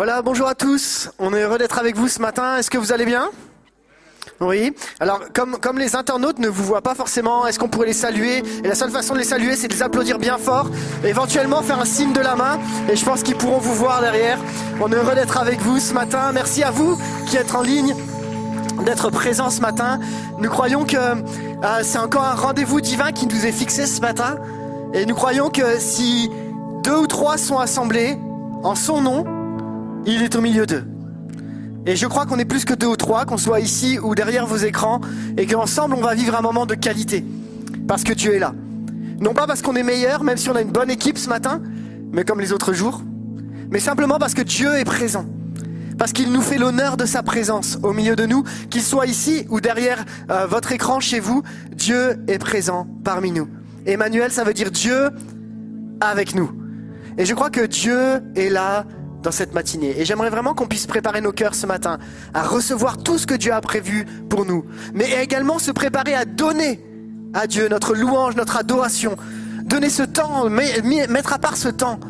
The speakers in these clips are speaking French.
Voilà, bonjour à tous. On est heureux d'être avec vous ce matin. Est-ce que vous allez bien? Oui. Alors, comme, comme les internautes ne vous voient pas forcément, est-ce qu'on pourrait les saluer? Et la seule façon de les saluer, c'est de les applaudir bien fort, éventuellement faire un signe de la main, et je pense qu'ils pourront vous voir derrière. On est heureux d'être avec vous ce matin. Merci à vous qui êtes en ligne d'être présents ce matin. Nous croyons que euh, c'est encore un rendez-vous divin qui nous est fixé ce matin. Et nous croyons que si deux ou trois sont assemblés en son nom, il est au milieu d'eux. Et je crois qu'on est plus que deux ou trois, qu'on soit ici ou derrière vos écrans, et qu'ensemble on va vivre un moment de qualité. Parce que Dieu est là. Non pas parce qu'on est meilleur, même si on a une bonne équipe ce matin, mais comme les autres jours, mais simplement parce que Dieu est présent. Parce qu'il nous fait l'honneur de sa présence au milieu de nous, qu'il soit ici ou derrière euh, votre écran chez vous, Dieu est présent parmi nous. Emmanuel, ça veut dire Dieu avec nous. Et je crois que Dieu est là dans cette matinée. Et j'aimerais vraiment qu'on puisse préparer nos cœurs ce matin à recevoir tout ce que Dieu a prévu pour nous, mais également se préparer à donner à Dieu notre louange, notre adoration, donner ce temps, mettre à part ce temps,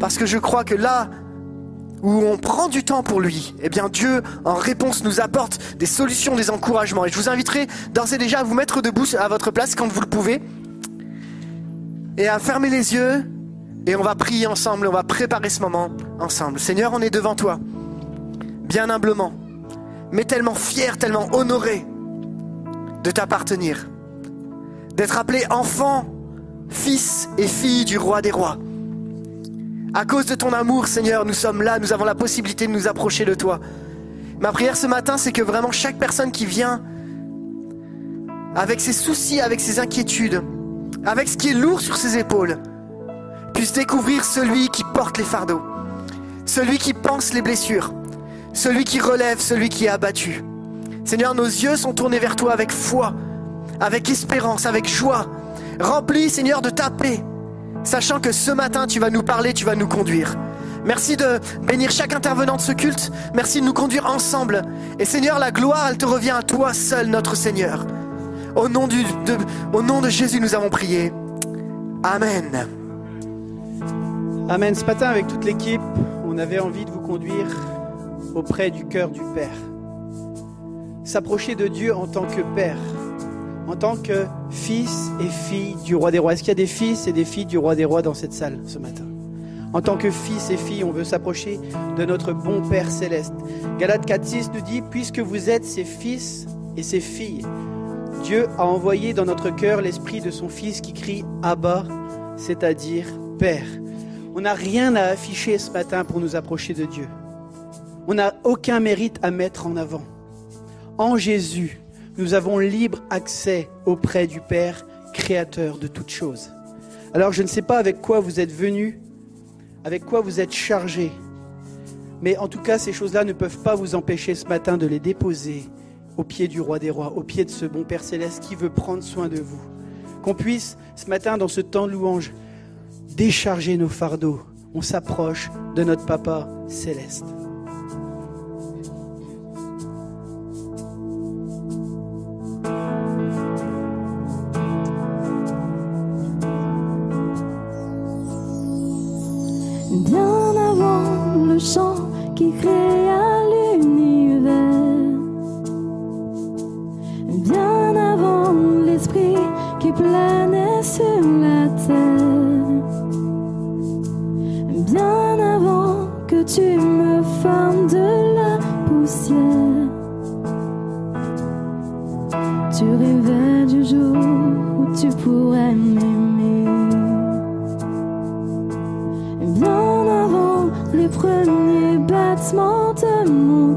parce que je crois que là où on prend du temps pour lui, eh bien Dieu, en réponse, nous apporte des solutions, des encouragements. Et je vous inviterai d'ores et déjà à vous mettre debout à votre place quand vous le pouvez, et à fermer les yeux et on va prier ensemble, on va préparer ce moment ensemble. Seigneur, on est devant toi, bien humblement, mais tellement fier, tellement honoré de t'appartenir, d'être appelé enfant, fils et fille du roi des rois. À cause de ton amour, Seigneur, nous sommes là, nous avons la possibilité de nous approcher de toi. Ma prière ce matin, c'est que vraiment chaque personne qui vient avec ses soucis, avec ses inquiétudes, avec ce qui est lourd sur ses épaules, puisse découvrir celui qui porte les fardeaux, celui qui pense les blessures, celui qui relève, celui qui est abattu. Seigneur, nos yeux sont tournés vers toi avec foi, avec espérance, avec joie, remplis, Seigneur, de ta paix, sachant que ce matin, tu vas nous parler, tu vas nous conduire. Merci de bénir chaque intervenant de ce culte. Merci de nous conduire ensemble. Et Seigneur, la gloire, elle te revient à toi seul, notre Seigneur. Au nom, du, nom de Jésus, nous avons prié. Amen. Amen. Ce matin, avec toute l'équipe, on avait envie de vous conduire auprès du cœur du Père. S'approcher de Dieu en tant que Père, en tant que fils et fille du Roi des Rois. Est-ce qu'il y a des fils et des filles du Roi des Rois dans cette salle ce matin? En tant que fils et fille, on veut s'approcher de notre bon Père céleste. Galate 4.6 nous dit, puisque vous êtes ses fils et ses filles, Dieu a envoyé dans notre cœur l'esprit de son Fils qui crie Abba, c'est-à-dire Père. On n'a rien à afficher ce matin pour nous approcher de Dieu. On n'a aucun mérite à mettre en avant. En Jésus, nous avons libre accès auprès du Père, créateur de toutes choses. Alors je ne sais pas avec quoi vous êtes venus, avec quoi vous êtes chargés, mais en tout cas ces choses-là ne peuvent pas vous empêcher ce matin de les déposer au pied du roi des rois, au pied de ce bon Père céleste qui veut prendre soin de vous. Qu'on puisse ce matin, dans ce temps de louange, décharger nos fardeaux. On s'approche de notre Papa céleste. Bien avant le chant qui créa l'univers, bien avant l'esprit qui planait sur la terre, tu me formes de la poussière. Tu rêvais du jour où tu pourrais m'aimer. Bien avant les premiers battements de mon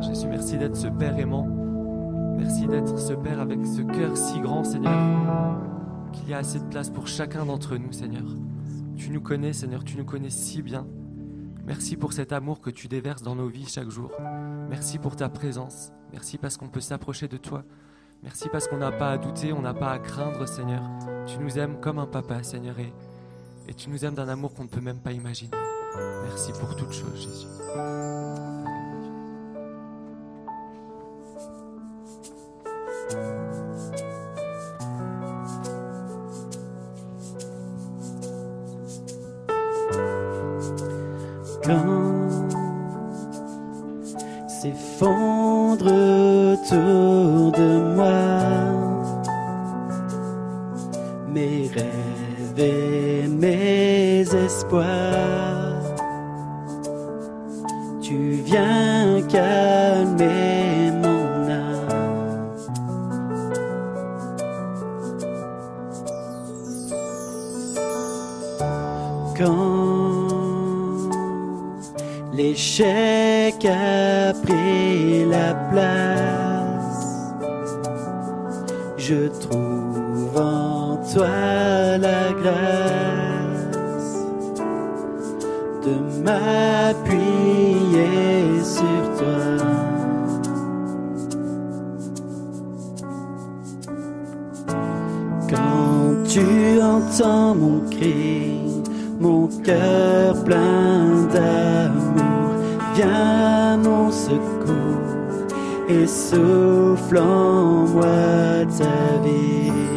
Jésus, merci d'être ce Père aimant. Merci d'être ce Père avec ce cœur si grand, Seigneur, qu'il y a assez de place pour chacun d'entre nous, Seigneur. Tu nous connais, Seigneur, tu nous connais si bien. Merci pour cet amour que tu déverses dans nos vies chaque jour. Merci pour ta présence. Merci parce qu'on peut s'approcher de toi. Merci parce qu'on n'a pas à douter, on n'a pas à craindre, Seigneur. Tu nous aimes comme un papa, Seigneur, et, et tu nous aimes d'un amour qu'on ne peut même pas imaginer. Merci pour toutes choses, Jésus. quand s'effondre autour de moi mes rêves mes espoirs. Tu entends mon cri, mon cœur plein d'amour, viens mon secours et souffle en moi ta vie.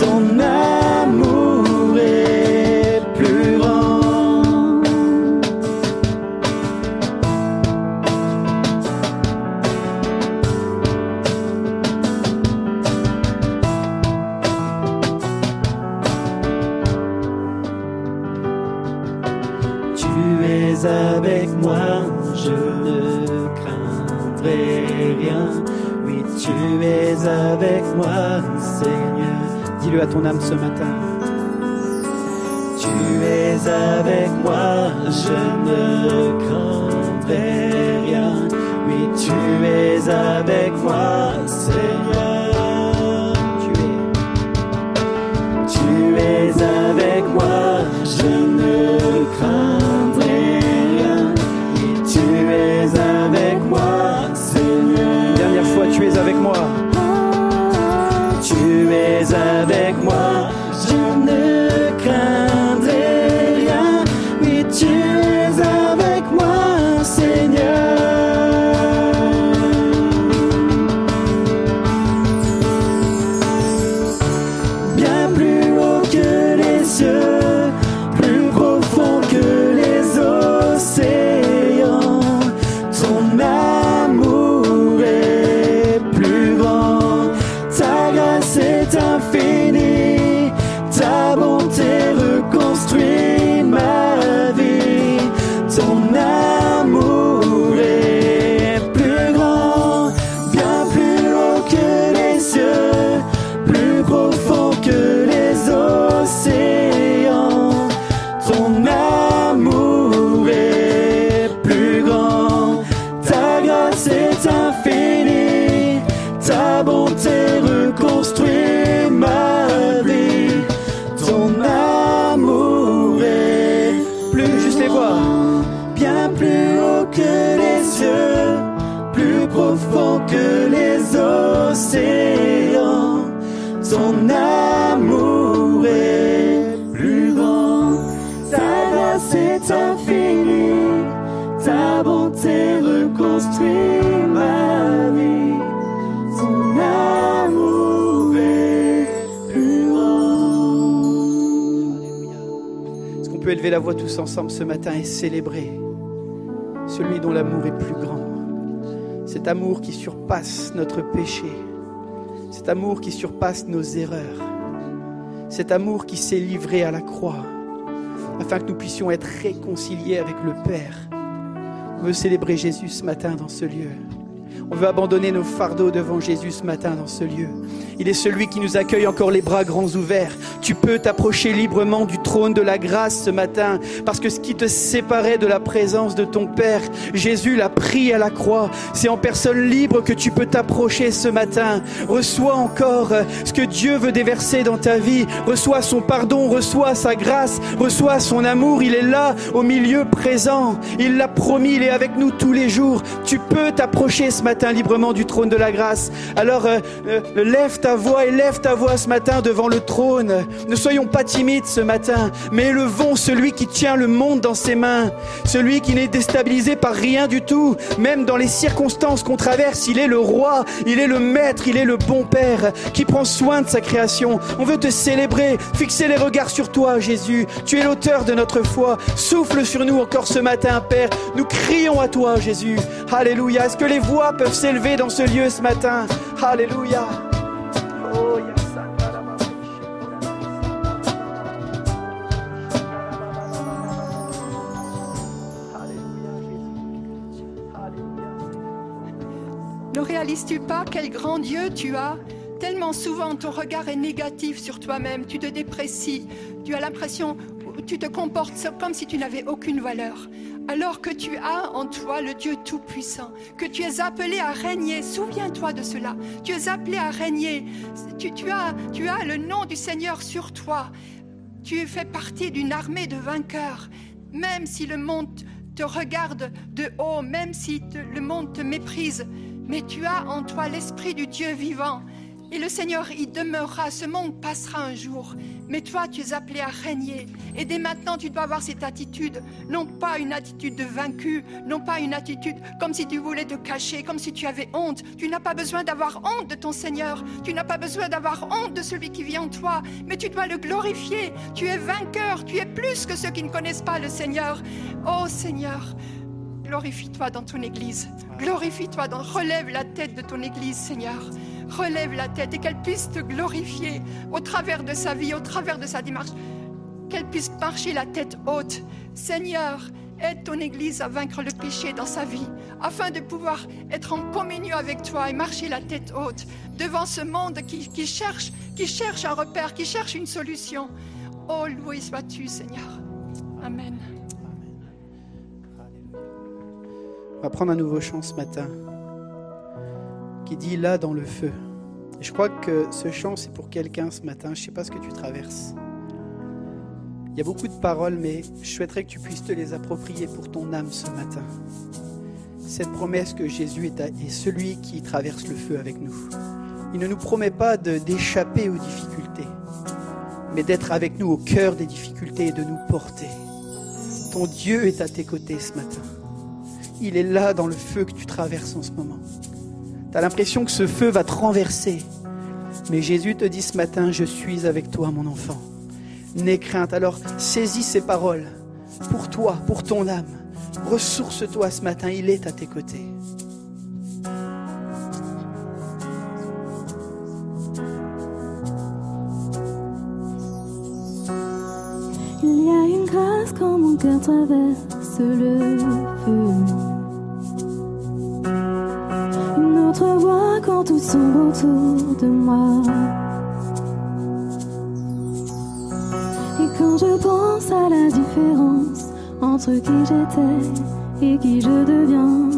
so ton âme ce matin. peut élever la voix tous ensemble ce matin et célébrer celui dont l'amour est plus grand. Cet amour qui surpasse notre péché. Cet amour qui surpasse nos erreurs. Cet amour qui s'est livré à la croix afin que nous puissions être réconciliés avec le Père. On veut célébrer Jésus ce matin dans ce lieu. On veut abandonner nos fardeaux devant Jésus ce matin dans ce lieu. Il est celui qui nous accueille encore les bras grands ouverts. Tu peux t'approcher librement du trône de la grâce ce matin parce que ce qui te séparait de la présence de ton Père, Jésus l'a pris à la croix. C'est en personne libre que tu peux t'approcher ce matin. Reçois encore euh, ce que Dieu veut déverser dans ta vie. Reçois son pardon, reçois sa grâce, reçois son amour. Il est là au milieu présent. Il l'a promis, il est avec nous tous les jours. Tu peux t'approcher ce matin librement du trône de la grâce. Alors euh, euh, lève ta voix et lève ta voix ce matin devant le trône. Ne soyons pas timides ce matin, mais élevons celui qui tient le monde dans ses mains, celui qui n'est déstabilisé par rien du tout, même dans les circonstances qu'on traverse. Il est le roi, il est le maître, il est le bon père qui prend soin de sa création. On veut te célébrer, fixer les regards sur toi, Jésus. Tu es l'auteur de notre foi. Souffle sur nous encore ce matin, Père. Nous crions à toi, Jésus. Alléluia. Est-ce que les voix peuvent s'élever dans ce lieu ce matin. Alléluia. Oh, Ne réalises-tu pas quel grand Dieu tu as? Tellement souvent ton regard est négatif sur toi-même, tu te déprécies, tu as l'impression, tu te comportes comme si tu n'avais aucune valeur. Alors que tu as en toi le Dieu Tout-Puissant, que tu es appelé à régner, souviens-toi de cela, tu es appelé à régner, tu, as, tu as le nom du Seigneur sur toi, tu fais partie d'une armée de vainqueurs, même si le monde te regarde de haut, même si le monde te méprise, mais tu as en toi l'esprit du Dieu vivant. Et le Seigneur y demeurera, ce monde passera un jour. Mais toi, tu es appelé à régner. Et dès maintenant, tu dois avoir cette attitude, non pas une attitude de vaincu, non pas une attitude comme si tu voulais te cacher, comme si tu avais honte. Tu n'as pas besoin d'avoir honte de ton Seigneur. Tu n'as pas besoin d'avoir honte de celui qui vit en toi. Mais tu dois le glorifier. Tu es vainqueur. Tu es plus que ceux qui ne connaissent pas le Seigneur. Oh Seigneur, glorifie-toi dans ton Église. Glorifie-toi, dans... relève la tête de ton Église, Seigneur. Relève la tête et qu'elle puisse te glorifier au travers de sa vie, au travers de sa démarche. Qu'elle puisse marcher la tête haute. Seigneur, aide ton Église à vaincre le péché dans sa vie, afin de pouvoir être en communion avec toi et marcher la tête haute devant ce monde qui, cherche, qui cherche un repère, qui cherche une solution. Oh, loué sois-tu, Seigneur. Amen. On va prendre un nouveau chant ce matin qui dit là dans le feu. Et je crois que ce chant c'est pour quelqu'un ce matin. Je ne sais pas ce que tu traverses. Il y a beaucoup de paroles, mais je souhaiterais que tu puisses te les approprier pour ton âme ce matin. Cette promesse que Jésus est, est celui qui traverse le feu avec nous. Il ne nous promet pas d'échapper aux difficultés, mais d'être avec nous au cœur des difficultés et de nous porter. Ton Dieu est à tes côtés ce matin. Il est là dans le feu que tu traverses en ce moment. Tu as l'impression que ce feu va te renverser. Mais Jésus te dit ce matin, je suis avec toi, mon enfant. N'aie crainte. Alors saisis ces paroles pour toi, pour ton âme. Ressource-toi ce matin, il est à tes côtés. Il y a une grâce quand mon cœur traverse le feu. Quand tout sombre autour de moi. Et quand je pense à la différence entre qui j'étais et qui je deviens,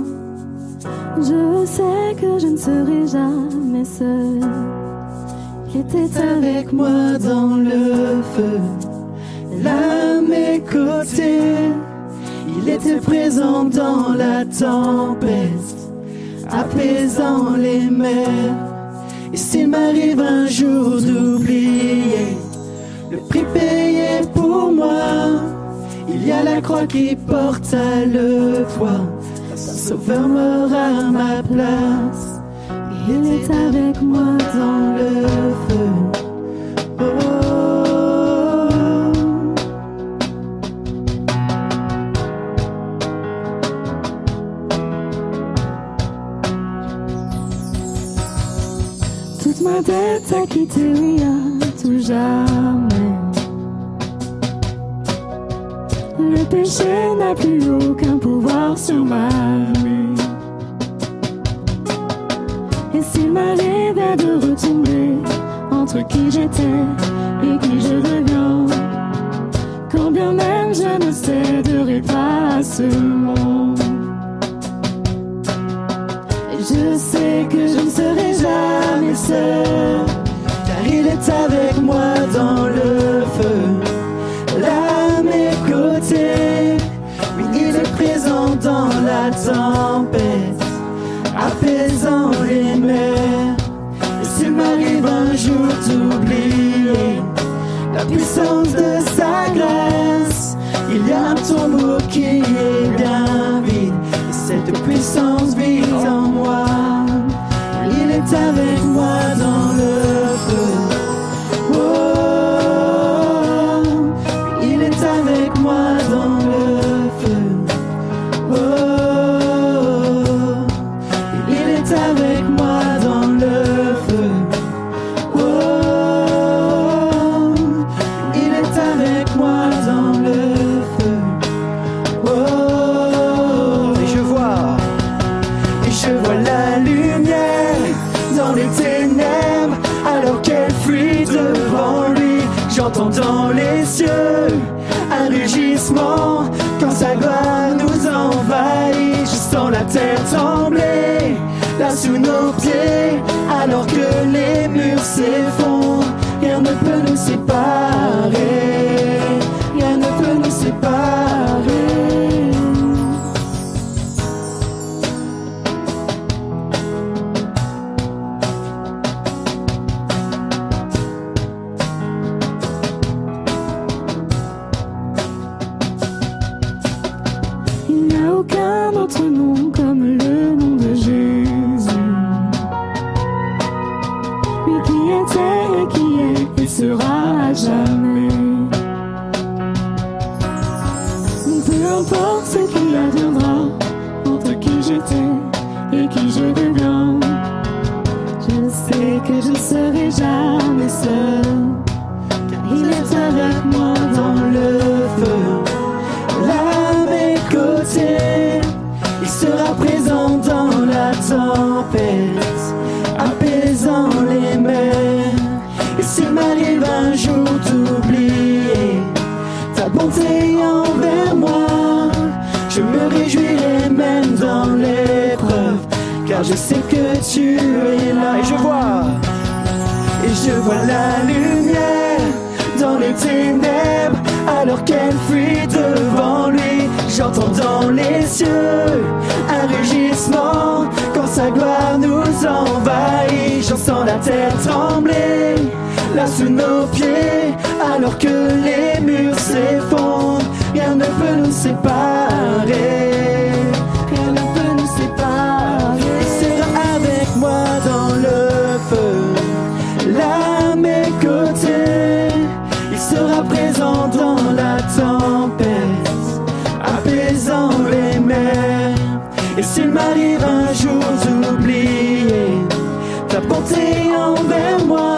je sais que je ne serai jamais seule. Il était avec moi dans le feu à mes côtés. Il était présent dans la tempête, apaisant les mers. Et s'il m'arrive un jour d'oublier le prix payé pour moi, il y a la croix qui porte à le poids. Un sauveur mort à ma place. Il est avec moi dans le feu. Toute ma tête a quitté, oui, à tout jamais. Le péché n'a plus aucun pouvoir sur ma vie. S'il m'arrivait de retomber entre qui j'étais et qui je deviens, quand bien même je ne céderai pas à ce monde. Et je sais que je ne serai jamais car il est avec moi dans le feu, là mes côtés. Oui, il est présent dans la tempête, apaisant les mers. Et s'il m'arrive un jour d'oublier la puissance de sa grâce, il y a un tombeau qui est là sous nos que je ne serai jamais seul. Car il est avec moi dans le feu, là mes. Il sera présent dans la tempête, apaisant les mers. Et s'il m'arrive un jour d'oublier ta bonté envers moi, je me réjouirai même dans l'épreuve, car je sais que et je vois, Et je vois la lumière dans les ténèbres alors qu'elle fuit devant lui. J'entends dans les cieux un rugissement quand sa gloire nous envahit. J'en sens la terre trembler là sous nos pieds alors que les murs s'effondrent. Rien ne peut nous séparer. M'arrive un jour d'oublier ta bonté envers moi,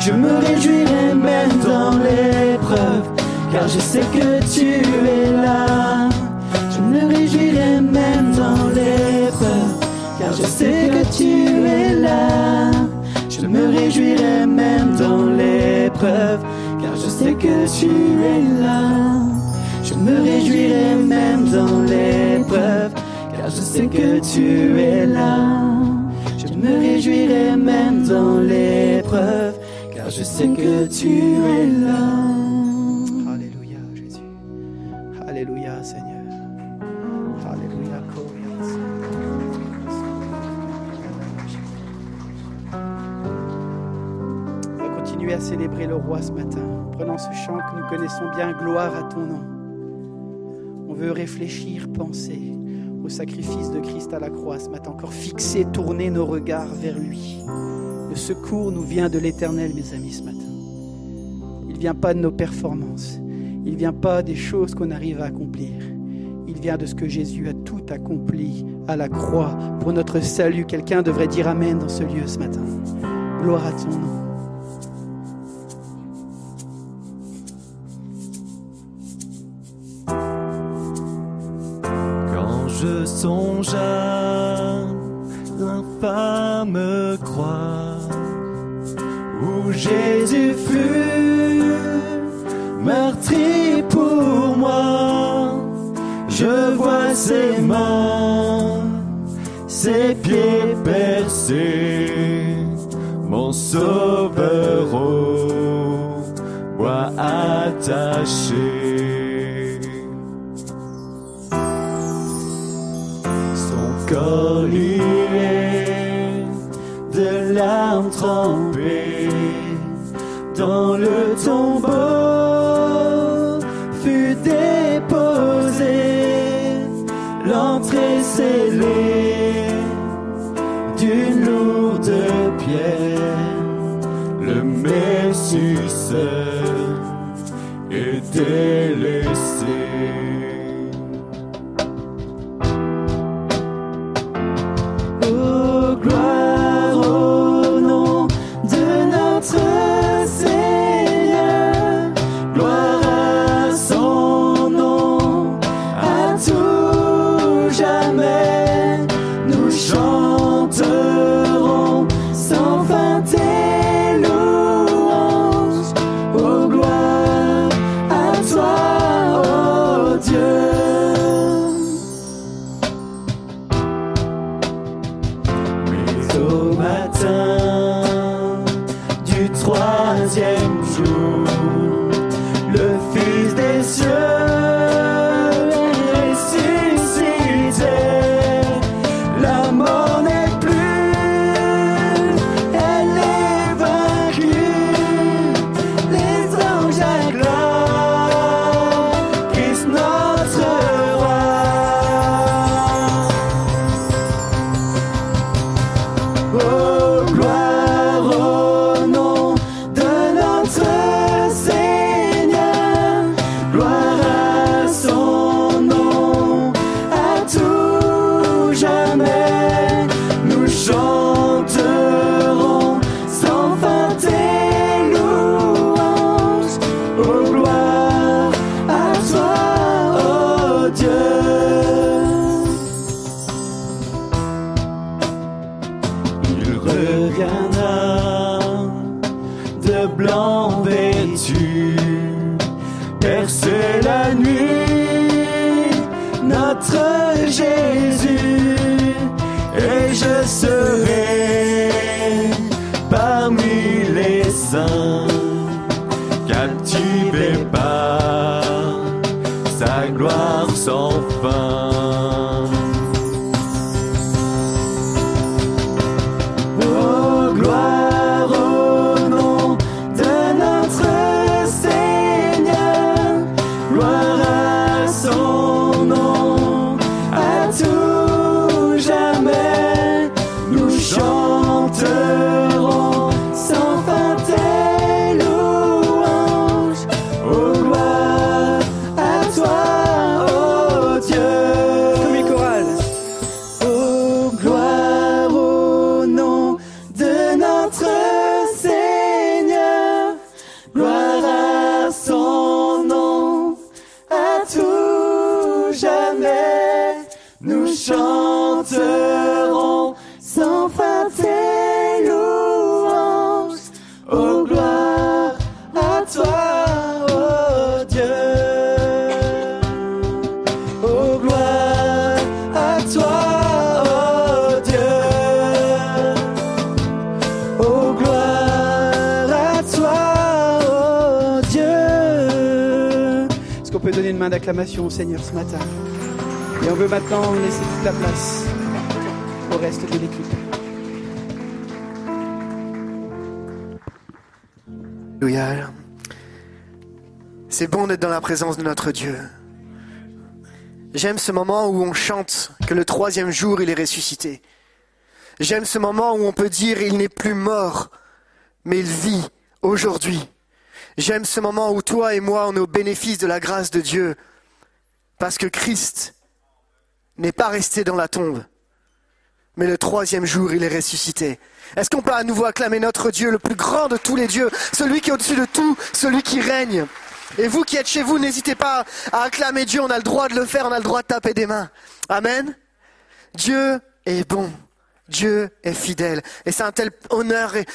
je me réjouirai même dans l'épreuve, car je sais que tu es là. Je me réjouirai même dans l'épreuve, car je sais que tu es là. Je me réjouirai même dans l'épreuve, car je sais que tu es là. Je me réjouirai même dans l'épreuve, je sais que tu es là. Je me réjouirai même dans l'épreuve, car je sais que tu es là. Alléluia Jésus, Alléluia Seigneur, Alléluia. On va continuer à célébrer le roi ce matin, en prenant ce chant que nous connaissons bien, gloire à ton nom. On veut réfléchir, penser au sacrifice de Christ à la croix ce matin, encore fixer, tourner nos regards vers lui. Le secours nous vient de l'éternel, mes amis, ce matin. Il ne vient pas de nos performances. Il ne vient pas des choses qu'on arrive à accomplir. Il vient de ce que Jésus a tout accompli à la croix pour notre salut. Quelqu'un devrait dire Amen dans ce lieu ce matin. Gloire à ton nom. Je songe à infâme croix où Jésus fut meurtri pour moi. Je vois ses mains, ses pieds percés, mon sauveur au bois attaché. Trempées dans le tombeau Oh, gloire au Seigneur ce matin Et on veut maintenant laisser toute la place au reste de l'équipe. C'est bon d'être dans la présence de notre Dieu. J'aime ce moment où on chante que le troisième jour il est ressuscité. J'aime ce moment où on peut dire il n'est plus mort, mais il vit aujourd'hui. J'aime ce moment où toi et moi on est au bénéfice de la grâce de Dieu, parce que Christ n'est pas resté dans la tombe, mais le troisième jour il est ressuscité. Est-ce qu'on peut à nouveau acclamer notre Dieu, le plus grand de tous les dieux, celui qui est au-dessus de tout, celui qui règne? Et vous qui êtes chez vous, n'hésitez pas à acclamer Dieu, on a le droit de le faire, on a le droit de taper des mains. Amen. Dieu est bon. Dieu est fidèle. Et c'est un tel honneur. Et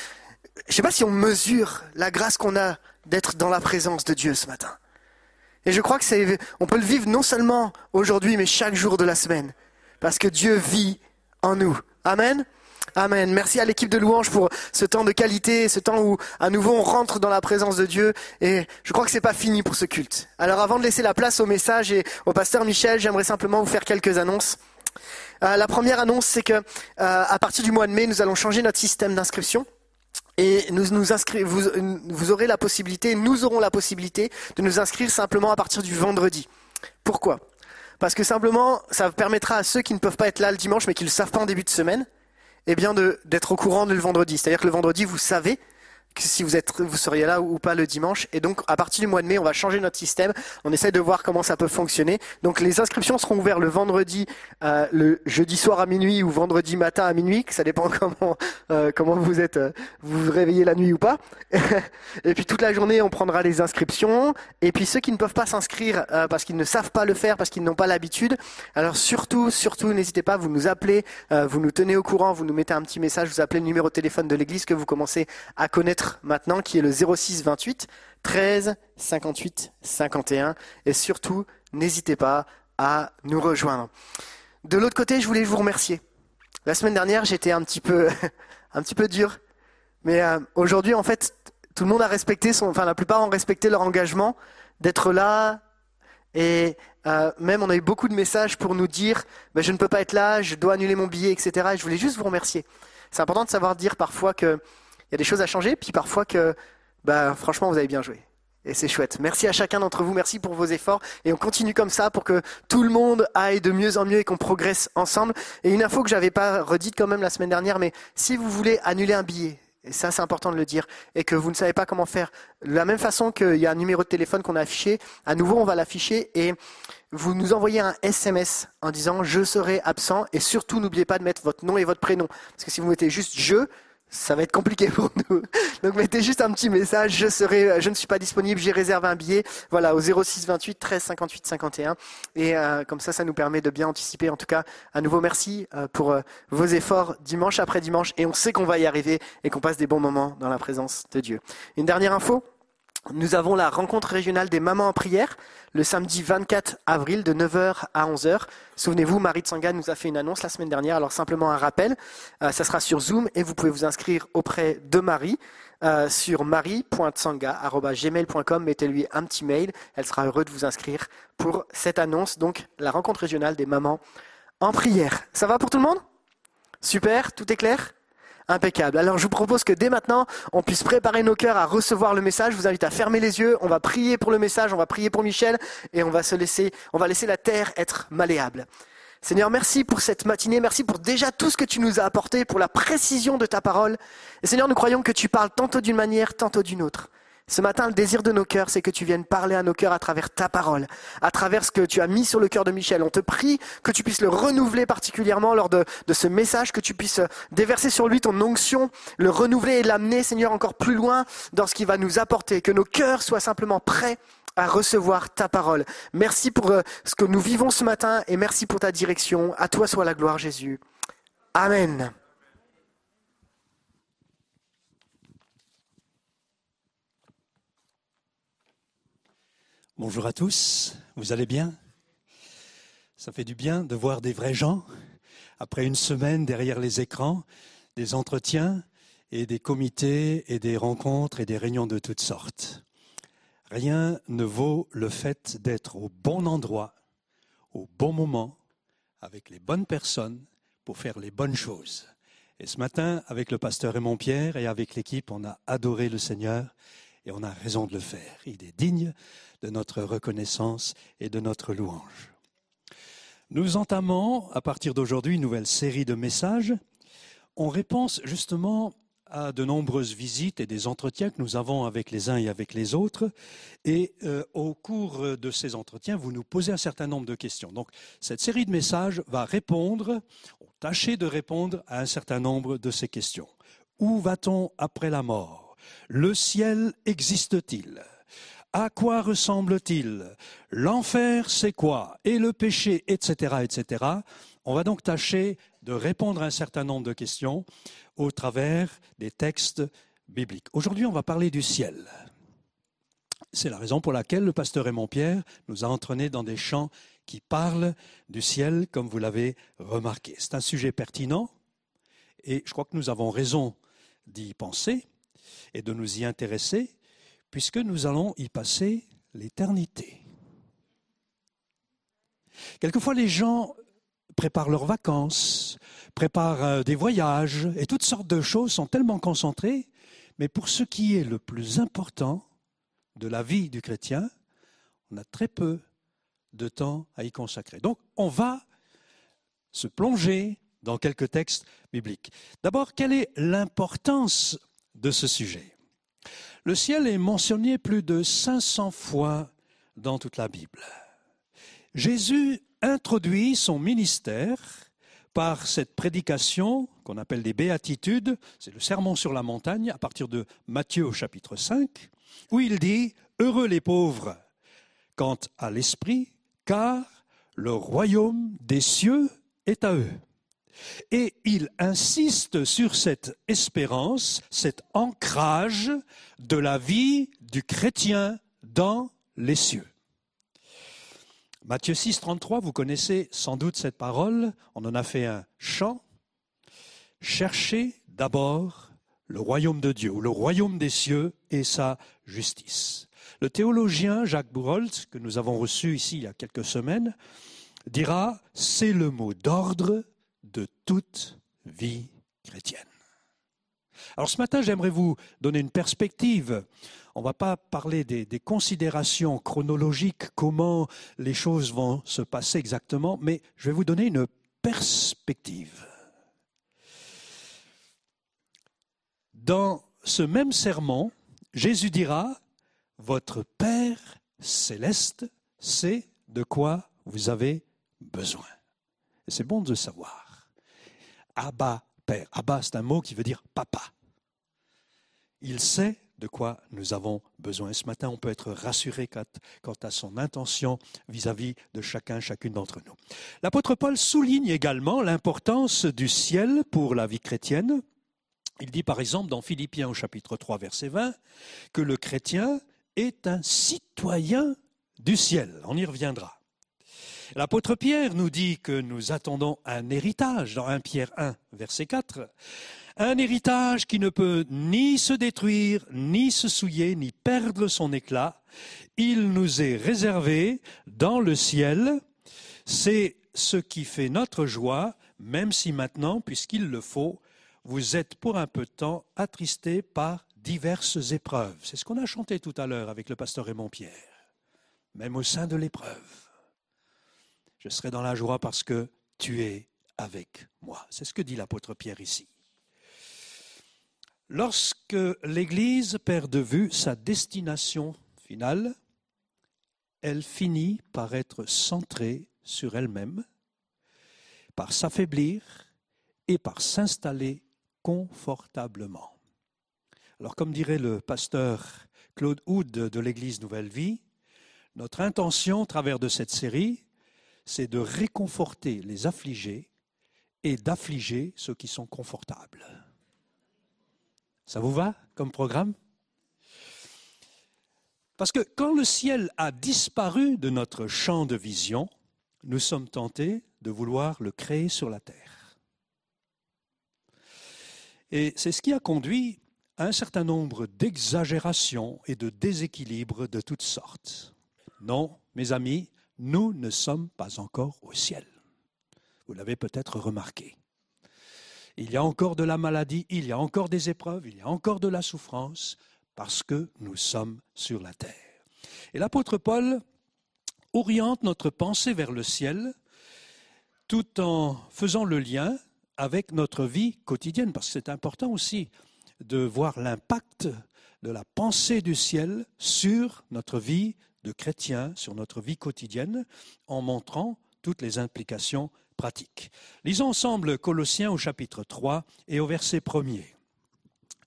je sais pas si on mesure la grâce qu'on a d'être dans la présence de Dieu ce matin. Et je crois que c'est, on peut le vivre non seulement aujourd'hui, mais chaque jour de la semaine. Parce que Dieu vit en nous. Amen. Amen. Merci à l'équipe de louange pour ce temps de qualité, ce temps où à nouveau on rentre dans la présence de Dieu. Et je crois que c'est pas fini pour ce culte. Alors avant de laisser la place au message et au pasteur Michel, j'aimerais simplement vous faire quelques annonces. Euh, la première annonce, c'est que euh, à partir du mois de mai, nous allons changer notre système d'inscription. Et nous, nous inscri- vous, vous aurez la possibilité, nous aurons la possibilité de nous inscrire simplement à partir du vendredi. Pourquoi? Parce que simplement, ça permettra à ceux qui ne peuvent pas être là le dimanche, mais qui ne le savent pas en début de semaine, eh bien d'être au courant le vendredi. C'est-à-dire que le vendredi, vous savez si vous êtes, vous seriez là ou pas le dimanche. Et donc, à partir du mois de mai, on va changer notre système. On essaie de voir comment ça peut fonctionner. Donc, les inscriptions seront ouvertes le vendredi, euh, le jeudi soir à minuit ou vendredi matin à minuit. Ça dépend comment euh, comment vous êtes, euh, vous vous réveillez la nuit ou pas. et puis toute la journée, on prendra les inscriptions. Et puis ceux qui ne peuvent pas s'inscrire parce qu'ils ne savent pas le faire, parce qu'ils n'ont pas l'habitude, alors surtout, surtout, n'hésitez pas, vous nous appelez, vous nous tenez au courant, vous nous mettez un petit message, vous appelez le numéro de téléphone de l'église que vous commencez à connaître maintenant, qui est le 06 28 13 58 51. Et surtout, n'hésitez pas à nous rejoindre. De l'autre côté, je voulais vous remercier. La semaine dernière, j'étais un petit peu, un petit peu dur. Mais euh, aujourd'hui, en fait, tout le monde a respecté son, enfin la plupart ont respecté leur engagement d'être là. Et euh, même, on a eu beaucoup de messages pour nous dire, ben, je ne peux pas être là, je dois annuler mon billet, etc. Et je voulais juste vous remercier. C'est important de savoir dire parfois que il y a des choses à changer, puis parfois que, bah, franchement, vous avez bien joué. Et c'est chouette. Merci à chacun d'entre vous, merci pour vos efforts. Et on continue comme ça pour que tout le monde aille de mieux en mieux et qu'on progresse ensemble. Et une info que j'avais pas redite quand même la semaine dernière, mais si vous voulez annuler un billet, et ça c'est important de le dire, et que vous ne savez pas comment faire, de la même façon qu'il y a un numéro de téléphone qu'on a affiché, à nouveau on va l'afficher et vous nous envoyez un SMS en disant je serai absent et surtout n'oubliez pas de mettre votre nom et votre prénom. Parce que si vous mettez juste je, ça va être compliqué pour nous. Donc mettez juste un petit message, je serai, je ne suis pas disponible, j'ai réservé un billet, voilà, au 06 28 13 58 51. Et euh, comme ça, ça nous permet de bien anticiper. En tout cas, à nouveau, merci euh, pour euh, vos efforts dimanche après dimanche. Et on sait qu'on va y arriver et qu'on passe des bons moments dans la présence de Dieu. Une dernière info? Nous avons la rencontre régionale des mamans en prière le samedi 24 avril de 9h à 11h. Souvenez-vous, Marie Tsanga nous a fait une annonce la semaine dernière, alors simplement un rappel. Euh, ça sera sur Zoom et vous pouvez vous inscrire auprès de Marie euh, sur marie.tsanga.gmail.com. Mettez-lui un petit mail, elle sera heureuse de vous inscrire pour cette annonce, donc la rencontre régionale des mamans en prière. Ça va pour tout le monde? Super, tout est clair? Impeccable. Alors je vous propose que dès maintenant, on puisse préparer nos cœurs à recevoir le message. Je vous invite à fermer les yeux. On va prier pour le message, on va prier pour Michel et on va se laisser, on va laisser la terre être malléable. Seigneur, merci pour cette matinée, merci pour déjà tout ce que tu nous as apporté, pour la précision de ta parole. Et Seigneur, nous croyons que tu parles tantôt d'une manière, tantôt d'une autre. Ce matin, le désir de nos cœurs, c'est que tu viennes parler à nos cœurs à travers ta parole, à travers ce que tu as mis sur le cœur de Michel. On te prie que tu puisses le renouveler particulièrement lors de, ce message, que tu puisses déverser sur lui ton onction, le renouveler et l'amener, Seigneur, encore plus loin dans ce qu'il va nous apporter, que nos cœurs soient simplement prêts à recevoir ta parole. Merci pour euh, ce que nous vivons ce matin et merci pour ta direction. À toi soit la gloire, Jésus. Amen. Bonjour à tous, vous allez bien? Ça fait du bien de voir des vrais gens après une semaine derrière les écrans, des entretiens et des comités et des rencontres et des réunions de toutes sortes. Rien ne vaut le fait d'être au bon endroit, au bon moment, avec les bonnes personnes pour faire les bonnes choses. Et ce matin, avec le pasteur Raymond Pierre et avec l'équipe, on a adoré le Seigneur et on a raison de le faire. Il est digne de notre reconnaissance et de notre louange. Nous entamons à partir d'aujourd'hui une nouvelle série de messages. On réponse justement à de nombreuses visites et des entretiens que nous avons avec les uns et avec les autres. Et euh, au cours de ces entretiens, vous nous posez un certain nombre de questions. Donc cette série de messages va répondre, tâcher de répondre à un certain nombre de ces questions. Où va-t-on après la mort? Le ciel existe-t-il? À quoi ressemble-t-il? L'enfer, c'est quoi? Et le péché, etc., etc. On va donc tâcher de répondre à un certain nombre de questions au travers des textes bibliques. Aujourd'hui, on va parler du ciel. C'est la raison pour laquelle le pasteur Raymond Pierre nous a entraînés dans des chants qui parlent du ciel, comme vous l'avez remarqué. C'est un sujet pertinent et je crois que nous avons raison d'y penser et de nous y intéresser, puisque nous allons y passer l'éternité. Quelquefois, les gens préparent leurs vacances, préparent euh, des voyages, et toutes sortes de choses sont tellement concentrées, mais pour ce qui est le plus important de la vie du chrétien, on a très peu de temps à y consacrer. Donc, on va se plonger dans quelques textes bibliques. D'abord, quelle est l'importance de ce sujet Le ciel est mentionné plus de 500 fois dans toute la Bible. Jésus introduit son ministère par cette prédication qu'on appelle des béatitudes, c'est le sermon sur la montagne à partir de Matthieu au chapitre 5, où il dit Heureux les pauvres quant à l'esprit, car le royaume des cieux est à eux. Et il insiste sur cette espérance, cet ancrage de la vie du chrétien dans les cieux. Matthieu 6, 33, vous connaissez sans doute cette parole, on en a fait un chant. Cherchez d'abord le royaume de Dieu, le royaume des cieux et sa justice. Le théologien Jacques Bourrolt, que nous avons reçu ici il y a quelques semaines, dira, c'est le mot d'ordre de toute vie chrétienne. Alors ce matin, j'aimerais vous donner une perspective. On ne va pas parler des, considérations chronologiques, comment les choses vont se passer exactement, mais je vais vous donner une perspective. Dans ce même sermon, Jésus dira, Votre Père céleste sait de quoi vous avez besoin. Et c'est bon de le savoir. Abba, Père. Abba, c'est un mot qui veut dire papa. Il sait de quoi nous avons besoin. Ce matin, on peut être rassuré quant à son intention vis-à-vis de chacun, chacune d'entre nous. L'apôtre Paul souligne également l'importance du ciel pour la vie chrétienne. Il dit par exemple dans Philippiens au chapitre 3 verset 20 que le chrétien est un citoyen du ciel. On y reviendra. L'apôtre Pierre nous dit que nous attendons un héritage dans 1 Pierre 1, verset 4. Un héritage qui ne peut ni se détruire, ni se souiller, ni perdre son éclat. Il nous est réservé dans le ciel. C'est ce qui fait notre joie, même si maintenant, puisqu'il le faut, vous êtes pour un peu de temps attristés par diverses épreuves. C'est ce qu'on a chanté tout à l'heure avec le pasteur Raymond Pierre. Même au sein de l'épreuve je serai dans la joie parce que tu es avec moi. C'est ce que dit l'apôtre Pierre ici. Lorsque l'Église perd de vue sa destination finale, elle finit par être centrée sur elle-même, par s'affaiblir et par s'installer confortablement. Alors comme dirait le pasteur Claude Houd de l'Église Nouvelle Vie, notre intention au travers de cette série, c'est de réconforter les affligés et d'affliger ceux qui sont confortables. Ça vous va comme programme? Parce que quand le ciel a disparu de notre champ de vision, nous sommes tentés de vouloir le créer sur la terre. Et c'est ce qui a conduit à un certain nombre d'exagérations et de déséquilibres de toutes sortes. Non, mes amis, nous ne sommes pas encore au ciel. Vous l'avez peut-être remarqué. Il y a encore de la maladie, il y a encore des épreuves, il y a encore de la souffrance, parce que nous sommes sur la terre. Et l'apôtre Paul oriente notre pensée vers le ciel tout en faisant le lien avec notre vie quotidienne, parce que c'est important aussi de voir l'impact de la pensée du ciel sur notre vie de chrétien sur notre vie quotidienne en montrant toutes les implications pratiques. Lisons ensemble Colossiens au chapitre 3 et au verset 1er.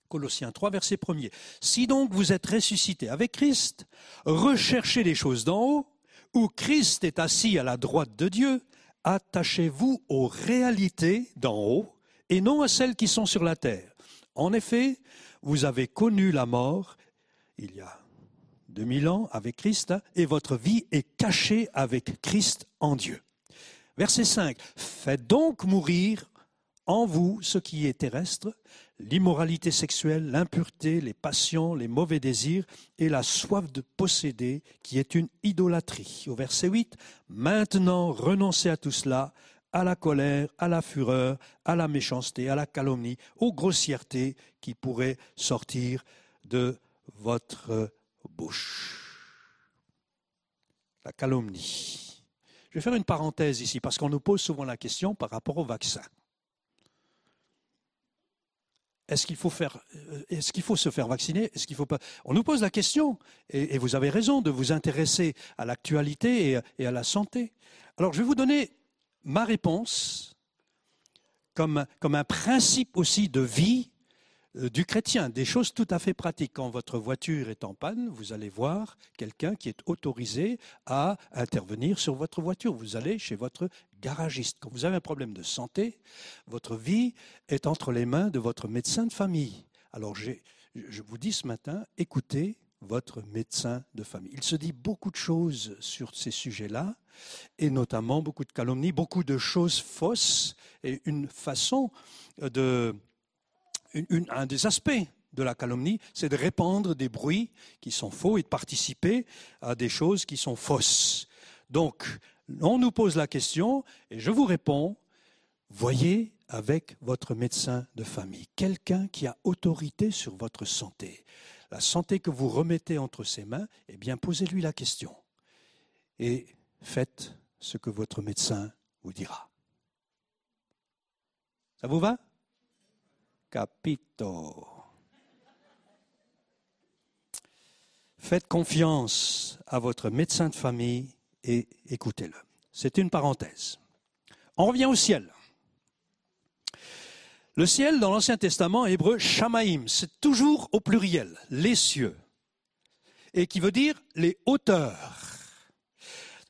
Colossiens 3, verset 1er. Si donc vous êtes ressuscité avec Christ, recherchez les choses d'en haut, où Christ est assis à la droite de Dieu, attachez-vous aux réalités d'en haut et non à celles qui sont sur la terre. En effet, vous avez connu la mort il y a 2000 ans avec Christ et votre vie est cachée avec Christ en Dieu. Verset 5. Faites donc mourir en vous ce qui est terrestre, l'immoralité sexuelle, l'impureté, les passions, les mauvais désirs et la soif de posséder qui est une idolâtrie. Au verset 8, maintenant renoncez à tout cela, à la colère, à la fureur, à la méchanceté, à la calomnie, aux grossièretés qui pourraient sortir de votre bouche. La calomnie. Je vais faire une parenthèse ici parce qu'on nous pose souvent la question par rapport au vaccin. Est-ce qu'il faut, faire, euh, est-ce qu'il faut se faire vacciner? On nous pose la question, et, vous avez raison de vous intéresser à l'actualité et, à la santé. Alors, je vais vous donner ma réponse comme, un principe aussi de vie du chrétien, des choses tout à fait pratiques. Quand votre voiture est en panne, vous allez voir quelqu'un qui est autorisé à intervenir sur votre voiture. Vous allez chez votre garagiste. Quand vous avez un problème de santé, votre vie est entre les mains de votre médecin de famille. Alors je vous dis ce matin, écoutez votre médecin de famille. Il se dit beaucoup de choses sur ces sujets-là, et notamment beaucoup de calomnies, beaucoup de choses fausses, et une façon de un des aspects de la calomnie, c'est de répandre des bruits qui sont faux et de participer à des choses qui sont fausses. Donc, on nous pose la question et je vous réponds, voyez avec votre médecin de famille, quelqu'un qui a autorité sur votre santé. La santé que vous remettez entre ses mains, eh bien, posez-lui la question et faites ce que votre médecin vous dira. Ça vous va? Capito. Faites confiance à votre médecin de famille et écoutez-le. C'est une parenthèse. On revient au ciel. Le ciel, dans l'Ancien Testament hébreu, Shamaim, c'est toujours au pluriel, les cieux, et qui veut dire les hauteurs.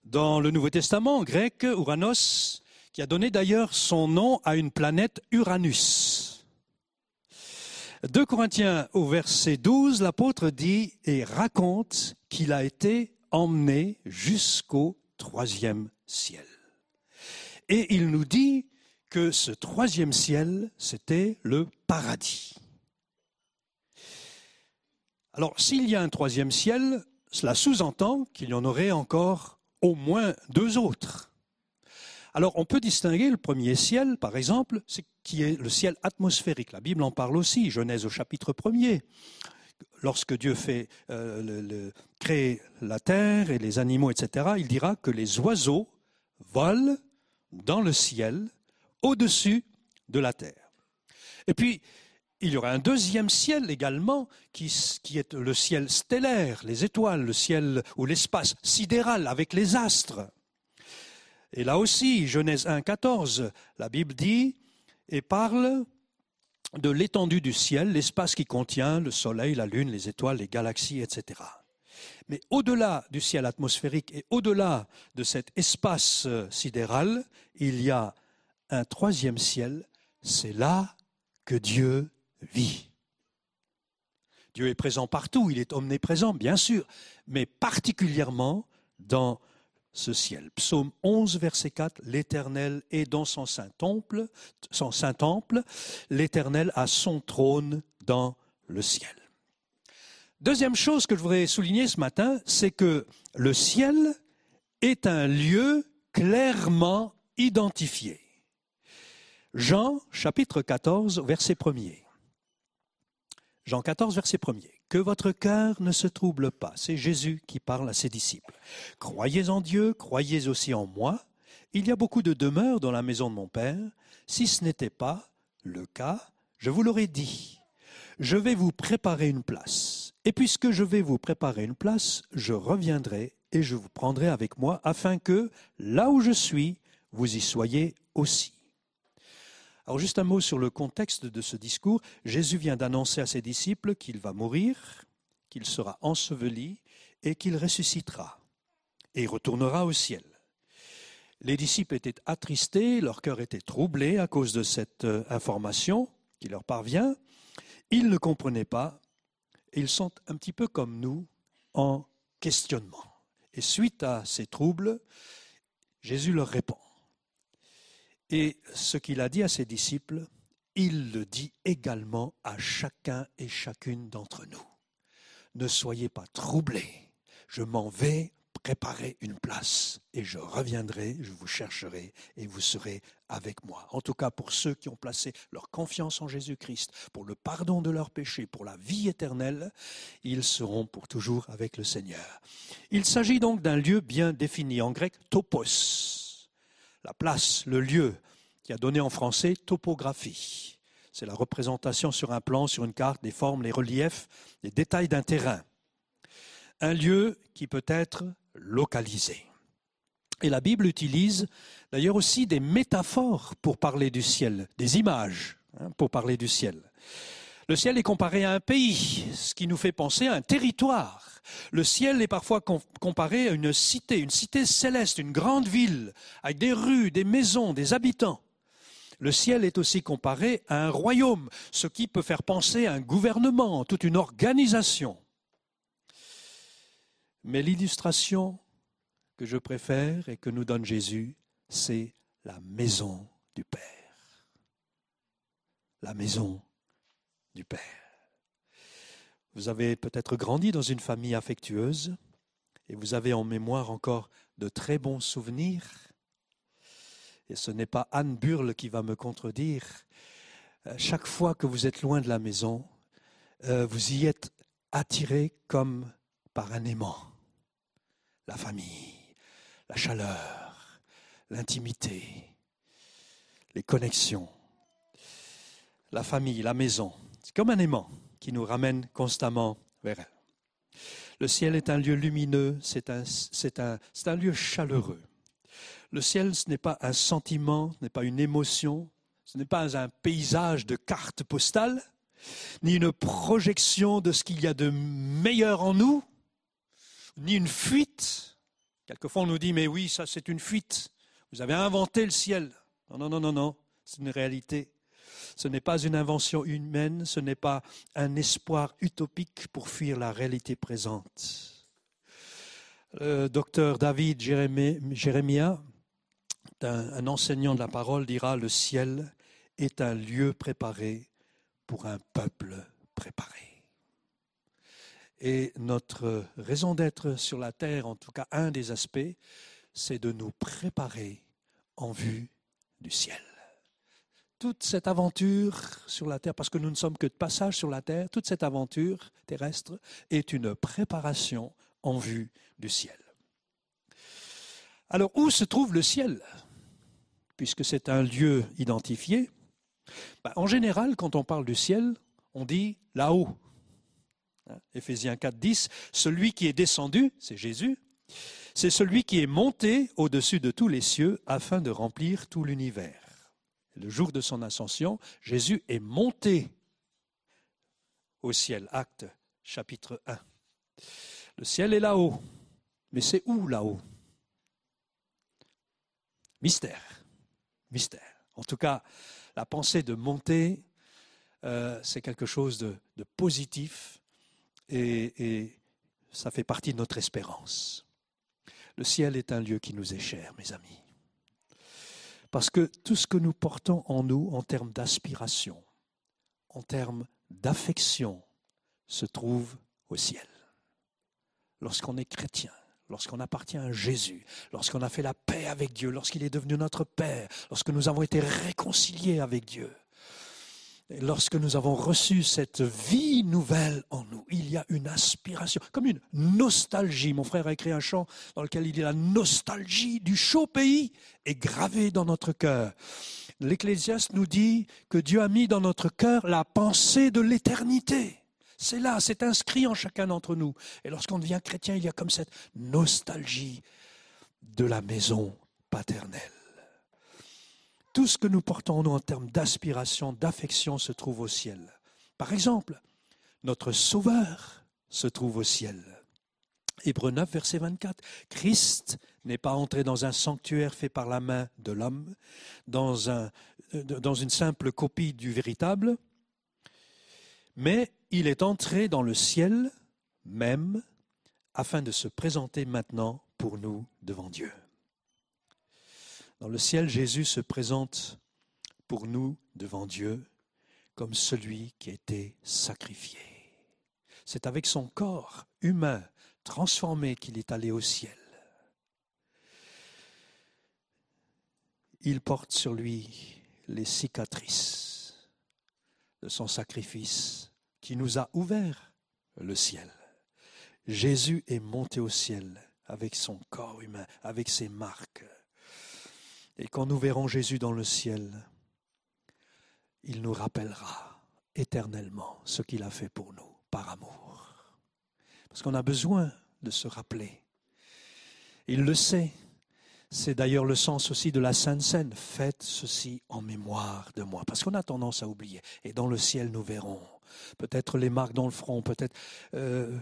Dans le Nouveau Testament, grec, Uranos, qui a donné d'ailleurs son nom à une planète Uranus. 2 Corinthiens au verset 12, l'apôtre dit et raconte qu'il a été emmené jusqu'au troisième ciel. Et il nous dit que ce troisième ciel, c'était le paradis. Alors, s'il y a un troisième ciel, cela sous-entend qu'il y en aurait encore au moins deux autres. Alors on peut distinguer le premier ciel, par exemple, qui est le ciel atmosphérique. La Bible en parle aussi, Genèse au chapitre 1 Lorsque Dieu fait euh, créer la terre et les animaux, etc., il dira que les oiseaux volent dans le ciel au-dessus de la terre. Et puis, il y aura un deuxième ciel également, qui, est le ciel stellaire, les étoiles, le ciel ou l'espace sidéral avec les astres. Et là aussi, Genèse 1, 14, la Bible dit et parle de l'étendue du ciel, l'espace qui contient le soleil, la lune, les étoiles, les galaxies, etc. Mais au-delà du ciel atmosphérique et au-delà de cet espace euh, sidéral, il y a un troisième ciel, c'est là que Dieu vit. Dieu est présent partout, il est omniprésent, bien sûr, mais particulièrement dans ce ciel. Psaume 11, verset 4, l'Éternel est dans son saint temple, son saint temple, l'Éternel a son trône dans le ciel. Deuxième chose que je voudrais souligner ce matin, c'est que le ciel est un lieu clairement identifié. Jean chapitre 14, verset 1er. Jean 14, verset 1er. Que votre cœur ne se trouble pas. C'est Jésus qui parle à ses disciples. Croyez en Dieu, croyez aussi en moi. Il y a beaucoup de demeures dans la maison de mon Père. Si ce n'était pas le cas, je vous l'aurais dit. Je vais vous préparer une place. Et puisque je vais vous préparer une place, je reviendrai et je vous prendrai avec moi afin que, là où je suis, vous y soyez aussi. Alors juste un mot sur le contexte de ce discours. Jésus vient d'annoncer à ses disciples qu'il va mourir, qu'il sera enseveli et qu'il ressuscitera et retournera au ciel. Les disciples étaient attristés, leur cœur était troublé à cause de cette euh, information qui leur parvient. Ils ne comprenaient pas. Et ils sont un petit peu comme nous en questionnement. Et suite à ces troubles, Jésus leur répond. Et ce qu'il a dit à ses disciples, il le dit également à chacun et chacune d'entre nous. Ne soyez pas troublés, je m'en vais préparer une place et je reviendrai, je vous chercherai et vous serez avec moi. En tout cas pour ceux qui ont placé leur confiance en Jésus-Christ, pour le pardon de leurs péchés, pour la vie éternelle, ils seront pour toujours avec le Seigneur. Il s'agit donc d'un lieu bien défini en grec, topos, la place, le lieu, qui a donné en français topographie. C'est la représentation sur un plan, sur une carte, des formes, les reliefs, les détails d'un terrain. Un lieu qui peut être localisé. Et la Bible utilise d'ailleurs aussi des métaphores pour parler du ciel, des images hein, pour parler du ciel. Le ciel est comparé à un pays, ce qui nous fait penser à un territoire. Le ciel est parfois comparé à une cité, une cité céleste, une grande ville, avec des rues, des maisons, des habitants. Le ciel est aussi comparé à un royaume, ce qui peut faire penser à un gouvernement, toute une organisation. Mais l'illustration que je préfère et que nous donne Jésus, c'est la maison du Père. La maison du Père. Vous avez peut-être grandi dans une famille affectueuse et vous avez en mémoire encore de très bons souvenirs. Et ce n'est pas Anne Burle qui va me contredire. Euh, chaque fois que vous êtes loin de la maison, euh, vous y êtes attiré comme par un aimant la famille, la chaleur, l'intimité, les connexions. La famille, la maison, c'est comme un aimant qui nous ramène constamment vers elle. Le ciel est un lieu lumineux, c'est un, un, un lieu chaleureux. Le ciel, ce n'est pas un sentiment, ce n'est pas une émotion, ce n'est pas un paysage de cartes postales, ni une projection de ce qu'il y a de meilleur en nous, ni une fuite. Quelquefois on nous dit, mais oui, ça c'est une fuite. Vous avez inventé le ciel. Non, non, non, non, non, c'est une réalité. Ce n'est pas une invention humaine, ce n'est pas un espoir utopique pour fuir la réalité présente. Le docteur David Jérémia, un enseignant de la parole, dira, le ciel est un lieu préparé pour un peuple préparé. Et notre raison d'être sur la terre, en tout cas un des aspects, c'est de nous préparer en vue du ciel. Toute cette aventure sur la terre, parce que nous ne sommes que de passage sur la terre, toute cette aventure terrestre est une préparation en vue du ciel. Alors où se trouve le ciel? Puisque c'est un lieu identifié, ben, en général, quand on parle du ciel, on dit là-haut, Hein, Éphésiens 4, 10, celui qui est descendu, c'est Jésus, c'est celui qui est monté au-dessus de tous les cieux afin de remplir tout l'univers. Le jour de son ascension, Jésus est monté au ciel. Acte chapitre 1. Le ciel est là-haut. Mais c'est où là-haut? Mystère. Mystère. En tout cas, la pensée de monter, euh, c'est quelque chose de positif et, ça fait partie de notre espérance. Le ciel est un lieu qui nous est cher, mes amis. Parce que tout ce que nous portons en nous en termes d'aspiration, en termes d'affection, se trouve au ciel. Lorsqu'on est chrétien, lorsqu'on appartient à Jésus, lorsqu'on a fait la paix avec Dieu, lorsqu'il est devenu notre Père, lorsque nous avons été réconciliés avec Dieu, lorsque nous avons reçu cette vie nouvelle en nous, il y a une aspiration, comme une nostalgie. Mon frère a écrit un chant dans lequel il dit la nostalgie du chaud pays est gravée dans notre cœur. L'Ecclésiaste nous dit que Dieu a mis dans notre cœur la pensée de l'éternité. C'est là, c'est inscrit en chacun d'entre nous. Et lorsqu'on devient chrétien, il y a comme cette nostalgie de la maison paternelle. Tout ce que nous portons en nous en termes d'aspiration, d'affection se trouve au ciel. Par exemple, notre Sauveur se trouve au ciel. Hébreu 9, verset 24. Christ n'est pas entré dans un sanctuaire fait par la main de l'homme, dans, euh, dans une simple copie du véritable, mais il est entré dans le ciel même afin de se présenter maintenant pour nous devant Dieu. Dans le ciel, Jésus se présente pour nous devant Dieu comme celui qui a été sacrifié. C'est avec son corps humain transformé qu'il est allé au ciel. Il porte sur lui les cicatrices de son sacrifice qui nous a ouvert le ciel. Jésus est monté au ciel avec son corps humain, avec ses marques. Et quand nous verrons Jésus dans le ciel, il nous rappellera éternellement ce qu'il a fait pour nous par amour. Parce qu'on a besoin de se rappeler. Il le sait. C'est d'ailleurs le sens aussi de la Sainte Seine. Faites ceci en mémoire de moi. Parce qu'on a tendance à oublier. Et dans le ciel, nous verrons. Peut-être les marques dans le front, peut-être, euh,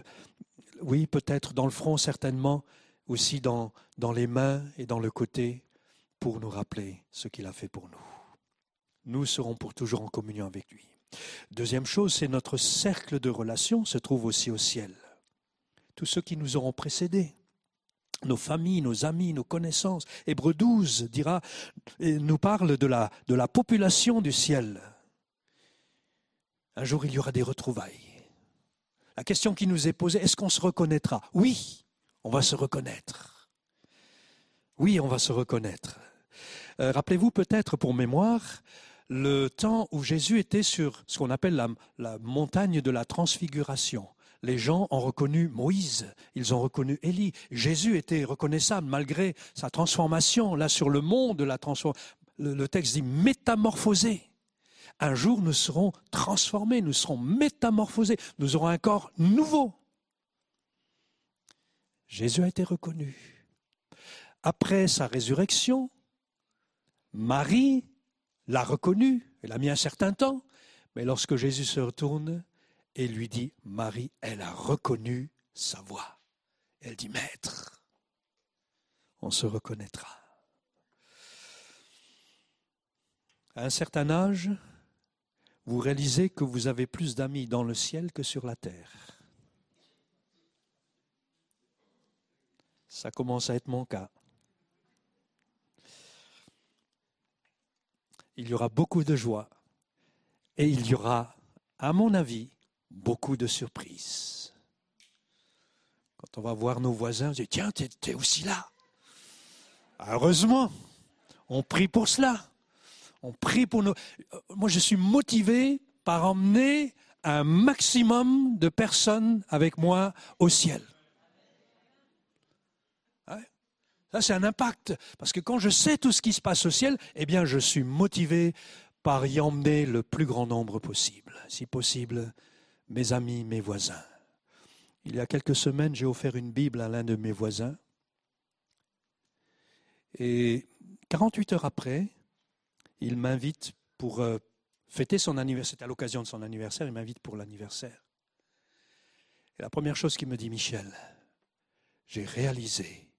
oui, peut-être dans le front, certainement, aussi dans, dans les mains et dans le côté, pour nous rappeler ce qu'il a fait pour nous nous serons pour toujours en communion avec lui. Deuxième chose, c'est notre cercle de relations se trouve aussi au ciel. Tous ceux qui nous auront précédés, nos familles, nos amis, nos connaissances. Hébreu 12 dira, nous parle de la, de la population du ciel. Un jour, il y aura des retrouvailles. La question qui nous est posée, est-ce qu'on se reconnaîtra? Oui, on va se reconnaître. Oui, on va se reconnaître. Euh, rappelez-vous peut-être pour mémoire le temps où Jésus était sur ce qu'on appelle la, montagne de la transfiguration. Les gens ont reconnu Moïse, ils ont reconnu Élie. Jésus était reconnaissable malgré sa transformation. Là, sur le mont de la transformation, le, texte dit métamorphosé. Un jour, nous serons transformés, nous serons métamorphosés, nous aurons un corps nouveau. Jésus a été reconnu. Après sa résurrection, Marie l'a reconnu, elle a mis un certain temps, mais lorsque Jésus se retourne et lui dit, Marie, elle a reconnu sa voix. Elle dit, Maître, on se reconnaîtra. À un certain âge, vous réalisez que vous avez plus d'amis dans le ciel que sur la terre. Ça commence à être mon cas. Il y aura beaucoup de joie et il y aura, à mon avis, beaucoup de surprises. Quand on va voir nos voisins, on dit Tiens, tu es aussi là. Heureusement, on prie pour cela. On prie pour nous. Moi, je suis motivé par emmener un maximum de personnes avec moi au ciel. Ça, c'est un impact. Parce que quand je sais tout ce qui se passe au ciel, eh bien, je suis motivé par y emmener le plus grand nombre possible. Si possible, mes amis, mes voisins. Il y a quelques semaines, j'ai offert une Bible à l'un de mes voisins. Et 48 heures après, il m'invite pour euh, fêter son anniversaire. C'est à l'occasion de son anniversaire, il m'invite pour l'anniversaire. Et la première chose qu'il me dit, Michel, j'ai réalisé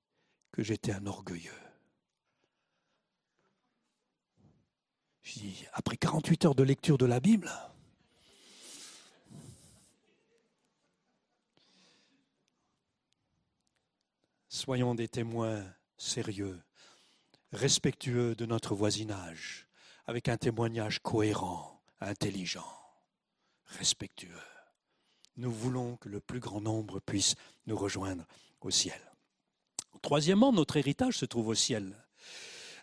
que j'étais un orgueilleux. Je dis, après 48 heures de lecture de la Bible, soyons des témoins sérieux, respectueux de notre voisinage, avec un témoignage cohérent, intelligent, respectueux. Nous voulons que le plus grand nombre puisse nous rejoindre au ciel. Troisièmement, notre héritage se trouve au ciel.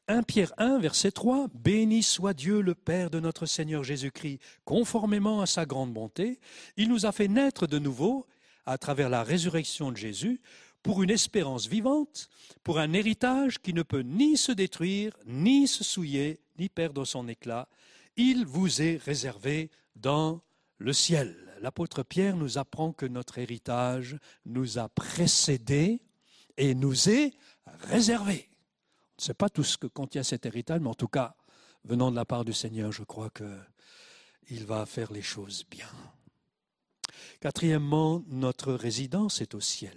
1 Pierre 1, verset 3, Béni soit Dieu le Père de notre Seigneur Jésus-Christ, conformément à sa grande bonté, il nous a fait naître de nouveau, à travers la résurrection de Jésus, pour une espérance vivante, pour un héritage qui ne peut ni se détruire, ni se souiller, ni perdre son éclat. Il vous est réservé dans le ciel. L'apôtre Pierre nous apprend que notre héritage nous a précédés et nous est réservé. On ne sait pas tout ce que contient cet héritage, mais en tout cas, venant de la part du Seigneur, je crois qu'il va faire les choses bien. Quatrièmement, notre résidence est au ciel.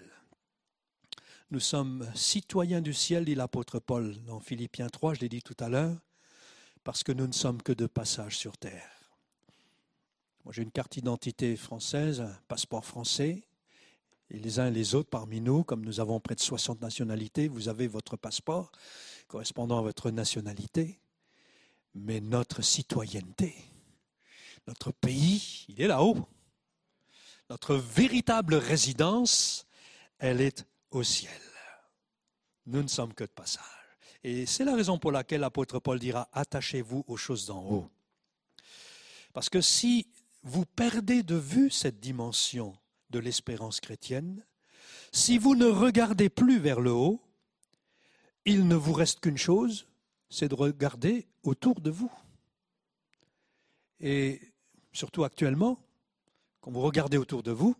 nous sommes citoyens du ciel, dit l'apôtre Paul dans Philippiens 3, je l'ai dit tout à l'heure, parce que nous ne sommes que de passage sur terre. Moi, j'ai une carte d'identité française, un passeport français, et les uns et les autres parmi nous, comme nous avons près de 60 nationalités, vous avez votre passeport correspondant à votre nationalité, mais notre citoyenneté, notre pays, il est là-haut. Notre véritable résidence, elle est au ciel. Nous ne sommes que de passage. Et c'est la raison pour laquelle l'apôtre Paul dira, attachez-vous aux choses d'en haut. Parce que si vous perdez de vue cette dimension de l'espérance chrétienne, si vous ne regardez plus vers le haut, il ne vous reste qu'une chose, c'est de regarder autour de vous. Et surtout actuellement, quand vous regardez autour de vous,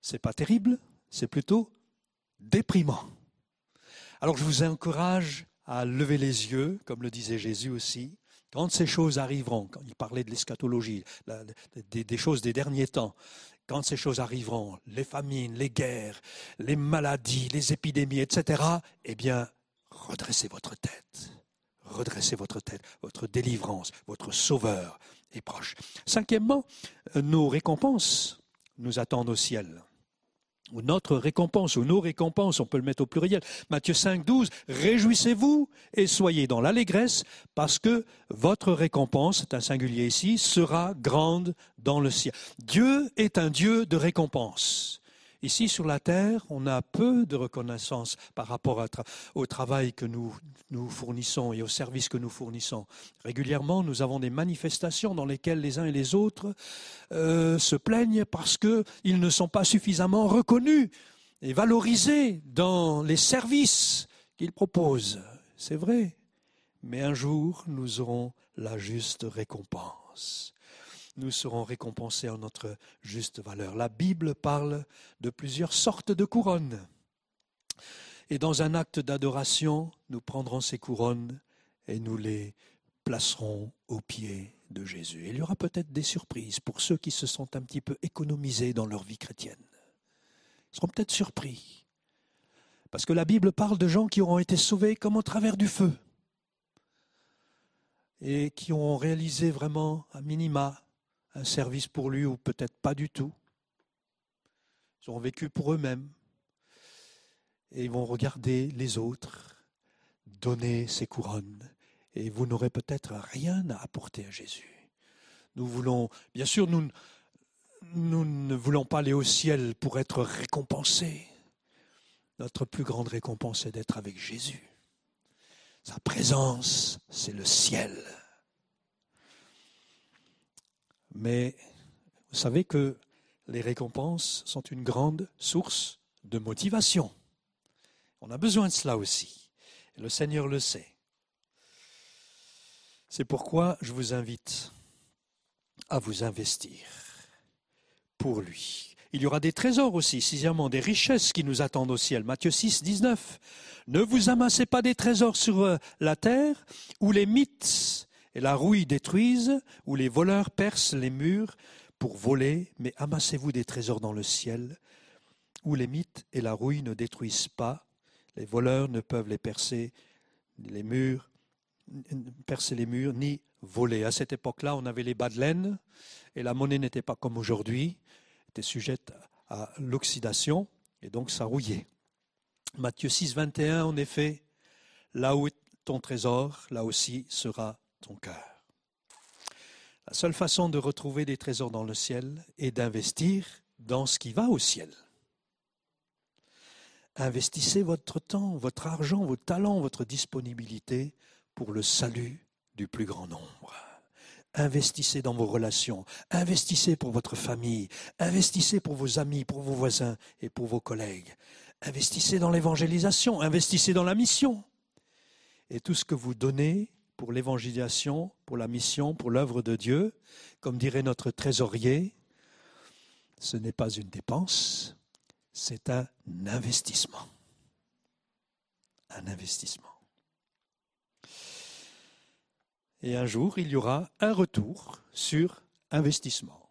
c'est pas terrible, c'est plutôt déprimant. Alors je vous encourage à lever les yeux, comme le disait Jésus aussi, quand ces choses arriveront, quand il parlait de l'eschatologie, des, choses des derniers temps, quand ces choses arriveront, les famines, les guerres, les maladies, les épidémies, etc., eh bien, redressez votre tête. Redressez votre tête. Votre délivrance, votre sauveur est proche. Cinquièmement, nos récompenses nous attendent au ciel ou notre récompense, ou nos récompenses, on peut le mettre au pluriel. Matthieu 5, 12, réjouissez-vous et soyez dans l'allégresse, parce que votre récompense, c'est un singulier ici, sera grande dans le ciel. Dieu est un Dieu de récompense. Ici, sur la terre, on a peu de reconnaissance par rapport au travail que nous, nous fournissons et au service que nous fournissons. Régulièrement, nous avons des manifestations dans lesquelles les uns et les autres euh, se plaignent parce qu'ils ne sont pas suffisamment reconnus et valorisés dans les services qu'ils proposent. C'est vrai. Mais un jour, nous aurons la juste récompense nous serons récompensés en notre juste valeur. La Bible parle de plusieurs sortes de couronnes. Et dans un acte d'adoration, nous prendrons ces couronnes et nous les placerons aux pieds de Jésus. Il y aura peut-être des surprises pour ceux qui se sont un petit peu économisés dans leur vie chrétienne. Ils seront peut-être surpris. Parce que la Bible parle de gens qui auront été sauvés comme au travers du feu et qui ont réalisé vraiment un minima un service pour lui ou peut-être pas du tout. Ils ont vécu pour eux-mêmes et ils vont regarder les autres donner ces couronnes et vous n'aurez peut-être rien à apporter à Jésus. Nous voulons, bien sûr, nous, nous ne voulons pas aller au ciel pour être récompensés. Notre plus grande récompense est d'être avec Jésus. Sa présence, c'est le ciel. Mais vous savez que les récompenses sont une grande source de motivation. On a besoin de cela aussi. Le Seigneur le sait. C'est pourquoi je vous invite à vous investir pour lui. Il y aura des trésors aussi, sixièmement, des richesses qui nous attendent au ciel. Matthieu 6, 19. Ne vous amassez pas des trésors sur euh, la terre où les mythes et la rouille détruisent, où les voleurs percent les murs pour voler, mais amassez-vous des trésors dans le ciel, où les mythes et la rouille ne détruisent pas, les voleurs ne peuvent les percer, les murs, percer les murs, ni voler. À cette époque-là, on avait les bas de et la monnaie n'était pas comme aujourd'hui, était sujette à l'oxydation, et donc ça rouillait. Matthieu 6, 21, en effet, là où est ton trésor, là aussi sera ton cœur. La seule façon de retrouver des trésors dans le ciel est d'investir dans ce qui va au ciel. Investissez votre temps, votre argent, vos talents, votre disponibilité pour le salut du plus grand nombre. Investissez dans vos relations, investissez pour votre famille, investissez pour vos amis, pour vos voisins et pour vos collègues. Investissez dans l'évangélisation, investissez dans la mission. Et tout ce que vous donnez pour l'évangélisation, pour la mission, pour l'œuvre de Dieu. Comme dirait notre trésorier, ce n'est pas une dépense, c'est un investissement. Un investissement. Et un jour, il y aura un retour sur investissement.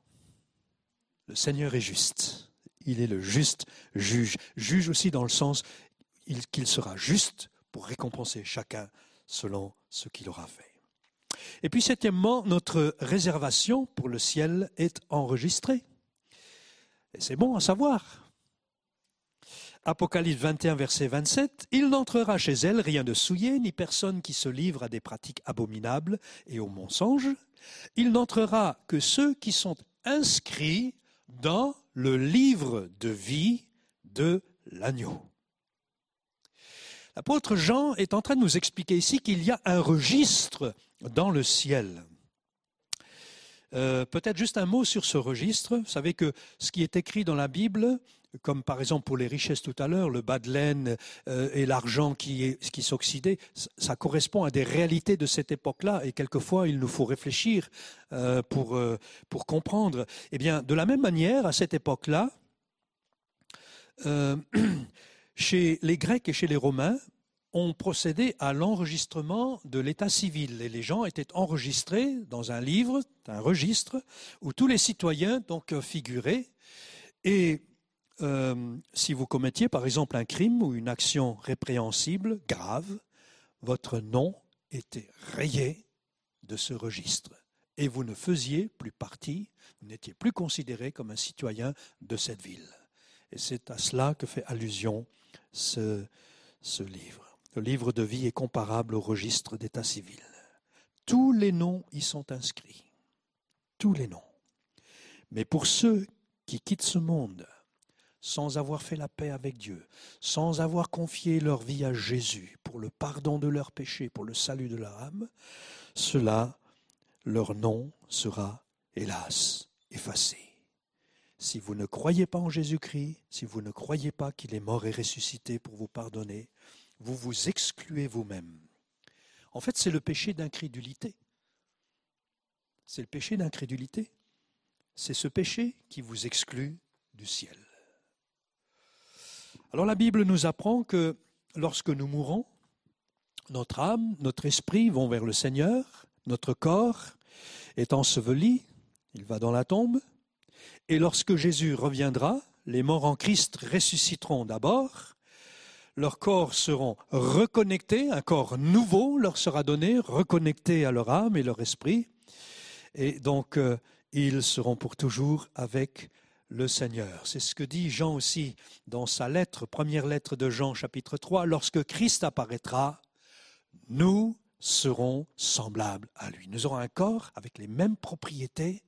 Le Seigneur est juste. il est le juste juge. Juge aussi dans le sens il- qu'il sera juste pour récompenser chacun selon ce qu'il aura fait. Et puis septièmement, notre réservation pour le ciel est enregistrée. Et c'est bon à savoir. Apocalypse 21, verset 27, Il n'entrera chez elle rien de souillé, ni personne qui se livre à des pratiques abominables et aux mensonges. Il n'entrera que ceux qui sont inscrits dans le livre de vie de l'agneau. L'apôtre Jean est en train de nous expliquer ici qu'il y a un registre dans le ciel. Euh, Peut-être juste un mot sur ce registre. Vous savez que ce qui est écrit dans la Bible, comme par exemple pour les richesses tout à l'heure, le bas de laine euh, et l'argent qui, qui s'oxydait, ça- correspond à des réalités de cette époque-là et quelquefois il nous faut réfléchir euh, pour, comprendre. Eh bien, de la même manière, à cette époque-là, chez les Grecs et chez les Romains, on procédait à l'enregistrement de l'état civil. Et les gens étaient enregistrés dans un livre, un registre, où tous les citoyens donc figuraient. Et euh, si vous commettiez par exemple un crime ou une action répréhensible, grave, votre nom était rayé de ce registre. Et vous ne faisiez plus partie, vous n'étiez plus considéré comme un citoyen de cette ville. Et c'est à cela que fait allusion ce, livre. Le livre de vie est comparable au registre d'état civil. Tous les noms y sont inscrits. Tous les noms. Mais pour ceux qui quittent ce monde sans avoir fait la paix avec Dieu, sans avoir confié leur vie à Jésus pour le pardon de leurs péchés, pour le salut de leur âme, cela, leur nom sera, hélas, effacé. Si vous ne croyez pas en Jésus-Christ, si vous ne croyez pas qu'il est mort et ressuscité pour vous pardonner, vous vous excluez vous-même. En fait, c'est le péché d'incrédulité. C'est le péché d'incrédulité. C'est ce péché qui vous exclut du ciel. Alors la Bible nous apprend que lorsque nous mourons, notre âme, notre esprit vont vers le Seigneur, notre corps est enseveli, il va dans la tombe, et lorsque Jésus reviendra, les morts en Christ ressusciteront d'abord, leurs corps seront reconnectés, un corps nouveau leur sera donné, reconnecté à leur âme et leur esprit, et donc euh, ils seront pour toujours avec le Seigneur. C'est ce que dit Jean aussi dans sa lettre, première lettre de Jean chapitre 3, lorsque Christ apparaîtra, nous serons semblables à lui. Nous aurons un corps avec les mêmes propriétés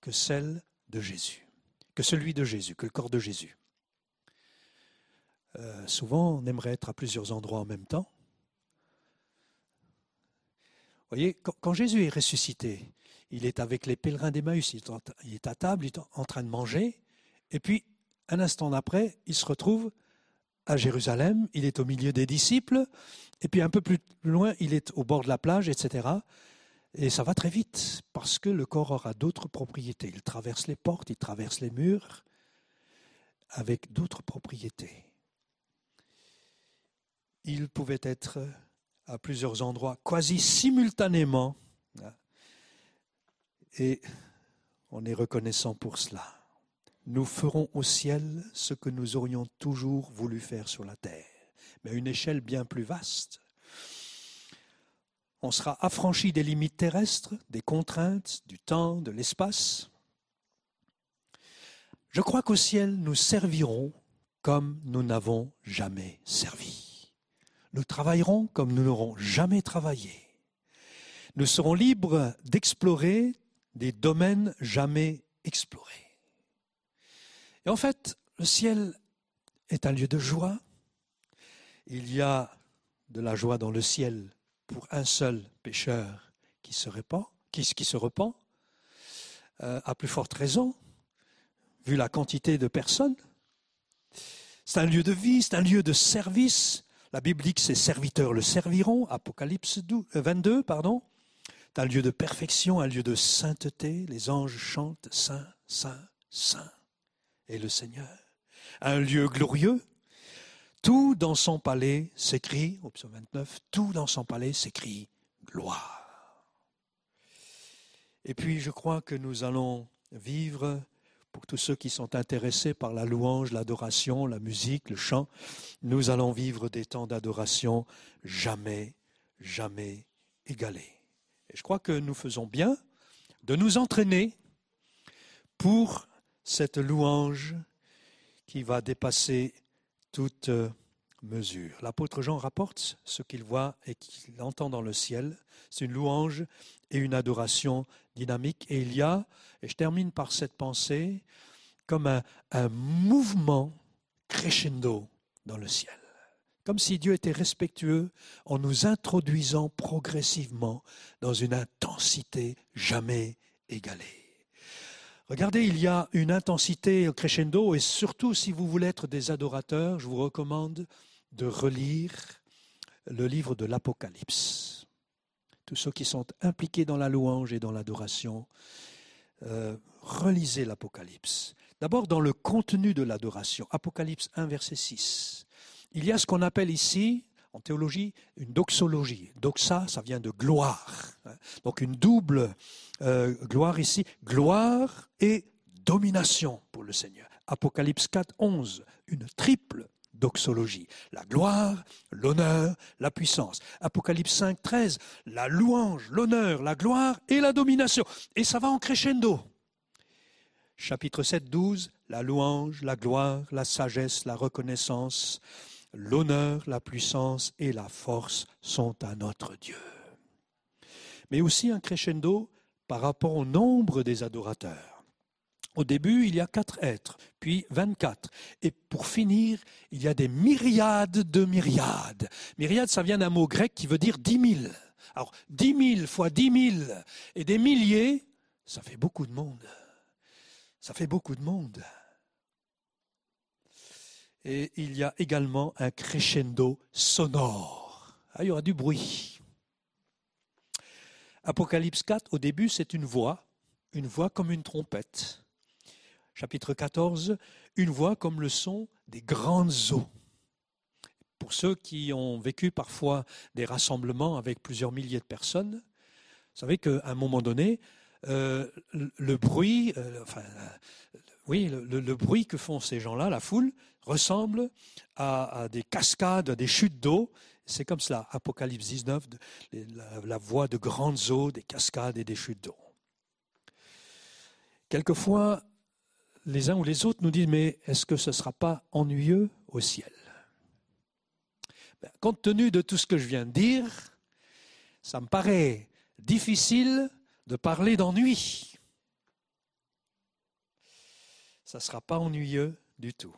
que celles de Jésus, que celui de Jésus, que le corps de Jésus. Euh, souvent, on aimerait être à plusieurs endroits en même temps. Vous voyez, quand, Jésus est ressuscité, il est avec les pèlerins d'Emmaüs, il, il est à table, il est en train de manger, et puis, un instant d'après, il se retrouve à Jérusalem, il est au milieu des disciples, et puis un peu plus loin, il est au bord de la plage, etc. Et ça va très vite, parce que le corps aura d'autres propriétés. Il traverse les portes, il traverse les murs, avec d'autres propriétés. Il pouvait être à plusieurs endroits, quasi simultanément, et on est reconnaissant pour cela. Nous ferons au ciel ce que nous aurions toujours voulu faire sur la terre, mais à une échelle bien plus vaste. On sera affranchi des limites terrestres, des contraintes, du temps, de l'espace. Je crois qu'au ciel, nous servirons comme nous n'avons jamais servi. Nous travaillerons comme nous n'aurons jamais travaillé. Nous serons libres d'explorer des domaines jamais explorés. Et en fait, le ciel est un lieu de joie. Il y a de la joie dans le ciel pour un seul pécheur qui se repent, qui, se repent euh, à plus forte raison, vu la quantité de personnes. C'est un lieu de vie, c'est un lieu de service. La Bible dit que ses serviteurs le serviront, Apocalypse 12, euh, 22, pardon. C'est un lieu de perfection, un lieu de sainteté. Les anges chantent Saint, Saint, Saint et le Seigneur. Un lieu glorieux. Tout dans son palais s'écrit, au psaume 29, tout dans son palais s'écrit gloire. Et puis je crois que nous allons vivre pour tous ceux qui sont intéressés par la louange, l'adoration, la musique, le chant, nous allons vivre des temps d'adoration jamais, jamais égalés. Et je crois que nous faisons bien de nous entraîner pour cette louange qui va dépasser toute mesure. L'apôtre Jean rapporte ce qu'il voit et qu'il entend dans le ciel. C'est une louange et une adoration dynamique. Et il y a, et je termine par cette pensée, comme un, un mouvement crescendo dans le ciel. Comme si Dieu était respectueux en nous introduisant progressivement dans une intensité jamais égalée. Regardez, il y a une intensité crescendo et surtout si vous voulez être des adorateurs, je vous recommande de relire le livre de l'Apocalypse. Tous ceux qui sont impliqués dans la louange et dans l'adoration, euh, relisez l'Apocalypse. D'abord dans le contenu de l'adoration. Apocalypse 1, verset 6. Il y a ce qu'on appelle ici, en théologie, une doxologie. Doxa, ça vient de gloire. Donc une double euh, gloire ici. Gloire et domination pour le Seigneur. Apocalypse 4, 11. Une triple doxologie. La gloire, l'honneur, la puissance. Apocalypse 5, 13, la louange, l'honneur, la gloire et la domination. Et ça va en crescendo. Chapitre 7, 12, la louange, la gloire, la sagesse, la reconnaissance, l'honneur, la puissance et la force sont à notre Dieu. Mais aussi un crescendo par rapport au nombre des adorateurs. Au début, il y a quatre êtres, puis 24. Et pour finir, il y a des myriades de myriades. Myriades, ça vient d'un mot grec qui veut dire dix mille. Alors, dix mille fois dix mille et des milliers, ça fait beaucoup de monde. Ça fait beaucoup de monde. Et il y a également un crescendo sonore. Ah, il y aura du bruit. Apocalypse 4, au début, c'est une voix, une voix comme une trompette chapitre 14, une voix comme le son des grandes eaux. Pour ceux qui ont vécu parfois des rassemblements avec plusieurs milliers de personnes, vous savez qu'à un moment donné, euh, le bruit, euh, enfin, oui, le, bruit que font ces gens-là, la foule, ressemble à, des cascades, à des chutes d'eau. C'est comme cela, Apocalypse 19, la, la voix de grandes eaux, des cascades et des chutes d'eau. Quelquefois, les uns ou les autres nous disent, mais est-ce que ce ne sera pas ennuyeux au ciel? Ben, Compte tenu de tout ce que je viens de dire, ça me paraît difficile de parler d'ennui. Ça ne sera pas ennuyeux du tout.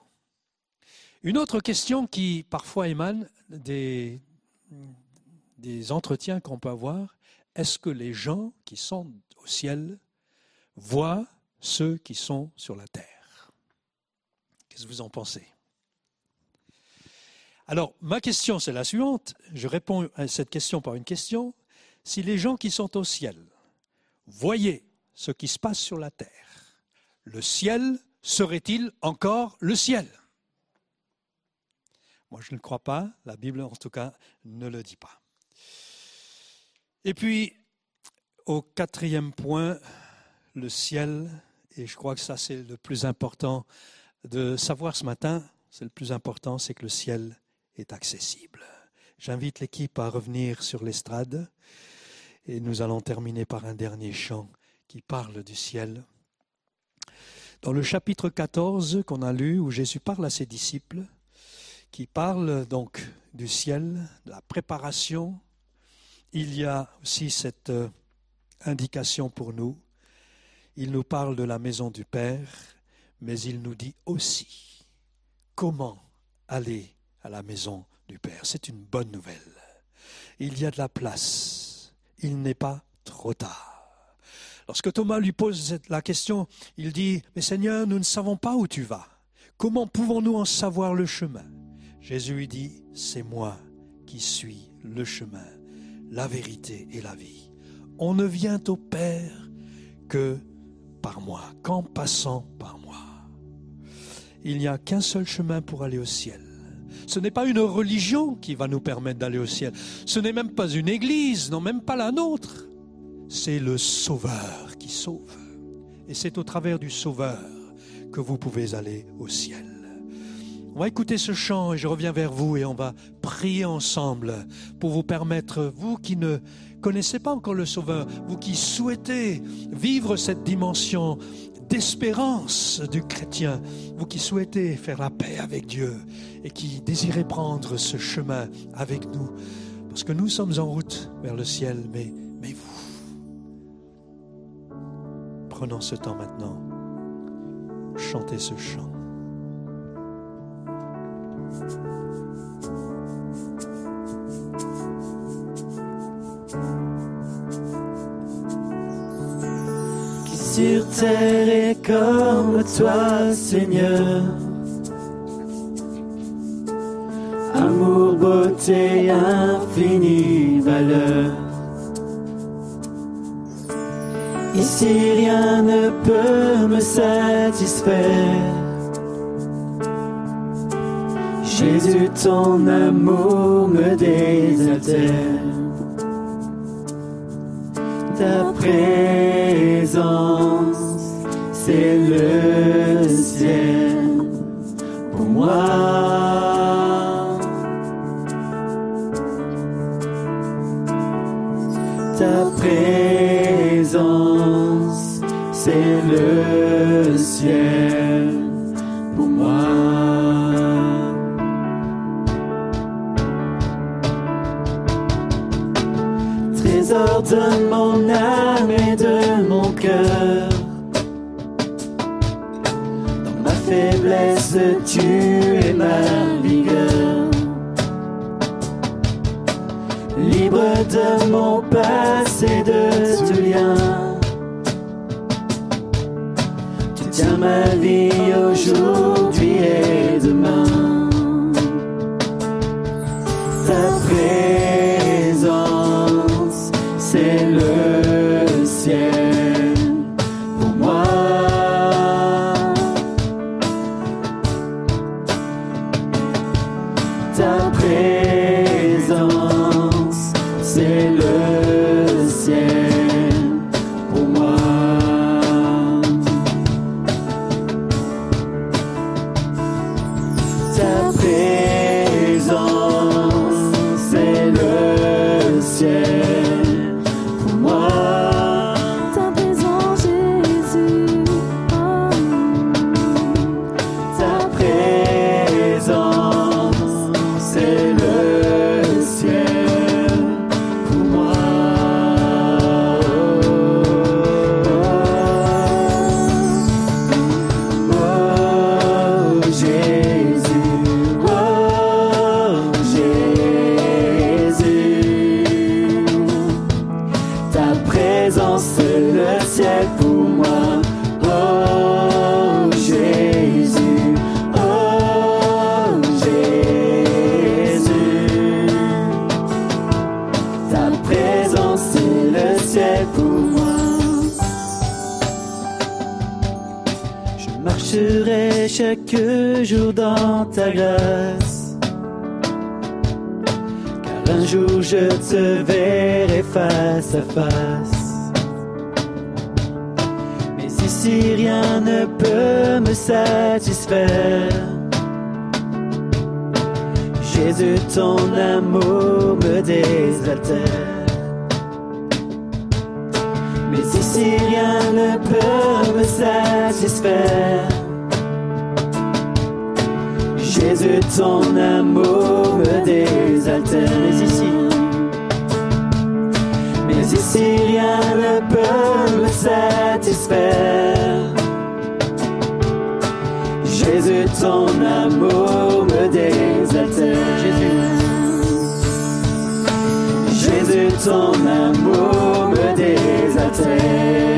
Une autre question qui parfois émane des, entretiens qu'on peut avoir, est-ce que les gens qui sont au ciel voient ceux qui sont sur la terre? Qu'est-ce que vous en pensez? Alors, ma question, c'est la suivante. Je réponds à cette question par une question. Si les gens qui sont au ciel voyaient ce qui se passe sur la terre, le ciel serait-il encore le ciel? Moi, je ne le crois pas. La Bible, en tout cas, ne le dit pas. Et puis, au quatrième point, le ciel et je crois que ça, c'est le plus important de savoir ce matin. C'est le plus important, c'est que le ciel est accessible. J'invite l'équipe à revenir sur l'estrade et nous allons terminer par un dernier chant qui parle du ciel. Dans le chapitre 14 qu'on a lu, où Jésus parle à ses disciples, qui parle donc du ciel, de la préparation, il y a aussi cette euh, indication pour nous il nous parle de la maison du Père, mais il nous dit aussi comment aller à la maison du Père. C'est une bonne nouvelle. Il y a de la place. Il n'est pas trop tard. Lorsque Thomas lui pose la question, il dit, Mais Seigneur, nous ne savons pas où tu vas. Comment pouvons-nous en savoir le chemin? Jésus lui dit, C'est moi qui suis le chemin, la vérité et la vie. On ne vient au Père que par moi, qu'en passant par moi. Il n'y a qu'un seul chemin pour aller au ciel. Ce n'est pas une religion qui va nous permettre d'aller au ciel. Ce n'est même pas une église, non même pas la nôtre. C'est le Sauveur qui sauve. Et c'est au travers du Sauveur que vous pouvez aller au ciel. On va écouter ce chant et je reviens vers vous et on va prier ensemble pour vous permettre, vous qui ne connaissez pas encore le Sauveur, vous qui souhaitez vivre cette dimension d'espérance du chrétien, vous qui souhaitez faire la paix avec Dieu et qui désirez prendre ce chemin avec nous, parce que nous sommes en route vers le ciel, mais, vous, prenons ce temps maintenant, chantez ce chant. Qui sur terre est comme toi, Seigneur. Amour, beauté, infinie valeur. Ici rien ne peut me satisfaire. Jésus, ton amour me désaltère. Ta présence, c'est le ciel pour moi. Ta présence, c'est le ciel tu es ma vigueur. Libre de mon passé, de tout lien. Tu tiens ma vie aujourd'hui et pour moi. Je marcherai chaque jour dans ta grâce. Car un jour je te verrai face à face. Mais ici rien ne peut me satisfaire. Jésus, ton amour me désaltère. Ici rien ne peut me satisfaire. Jésus, ton amour me désaltère. Mais ici, mais ici rien ne peut me satisfaire. Jésus, ton amour me désaltère. Jésus, Jésus, ton amour me désaltère. Saturday.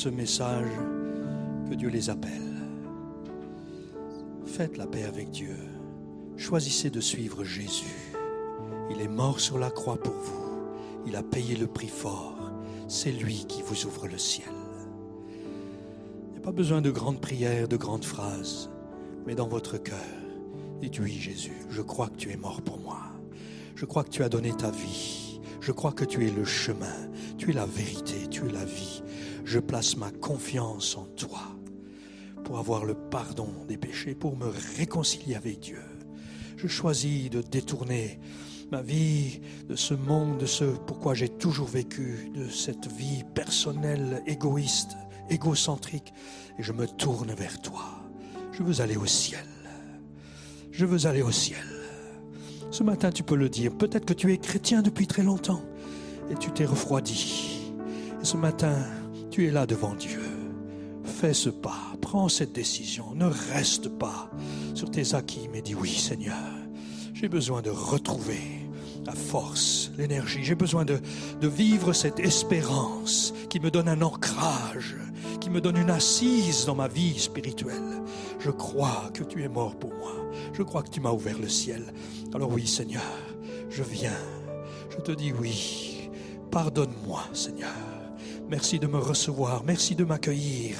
Ce message, que Dieu les appelle. Faites la paix avec Dieu. Choisissez de suivre Jésus. Il est mort sur la croix pour vous. Il a payé le prix fort. C'est lui qui vous ouvre le ciel. Il n'y a pas besoin de grandes prières, de grandes phrases, mais dans votre cœur, dites oui Jésus, je crois que tu es mort pour moi. Je crois que tu as donné ta vie. Je crois que tu es le chemin. Tu es la vérité. Tu es la vie. Je place ma confiance en toi pour avoir le pardon des péchés, pour me réconcilier avec Dieu. Je choisis de détourner ma vie de ce monde, de ce pourquoi j'ai toujours vécu, de cette vie personnelle, égoïste, égocentrique, et je me tourne vers toi. Je veux aller au ciel. Je veux aller au ciel. Ce matin, tu peux le dire. Peut-être que tu es chrétien depuis très longtemps et tu t'es refroidi. Et ce matin, tu es là devant Dieu. Fais ce pas, prends cette décision. Ne reste pas sur tes acquis, mais dis oui, Seigneur. J'ai besoin de retrouver la force, l'énergie. J'ai besoin de, de vivre cette espérance qui me donne un ancrage, qui me donne une assise dans ma vie spirituelle. Je crois que tu es mort pour moi. Je crois que tu m'as ouvert le ciel. Alors oui, Seigneur, je viens. Je te dis oui. Pardonne-moi, Seigneur. Merci de me recevoir. Merci de m'accueillir.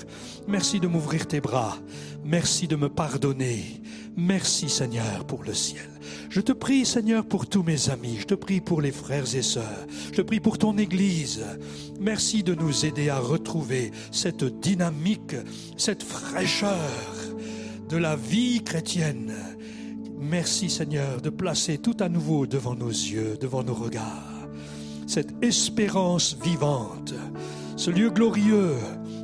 Merci de m'ouvrir tes bras. Merci de me pardonner. Merci, Seigneur, pour le ciel. Je te prie, Seigneur, pour tous mes amis. Je te prie pour les frères et sœurs. Je te prie pour ton Église. Merci de nous aider à retrouver cette dynamique, cette fraîcheur de la vie chrétienne. Merci, Seigneur, de placer tout à nouveau devant nos yeux, devant nos regards, cette espérance vivante, ce lieu glorieux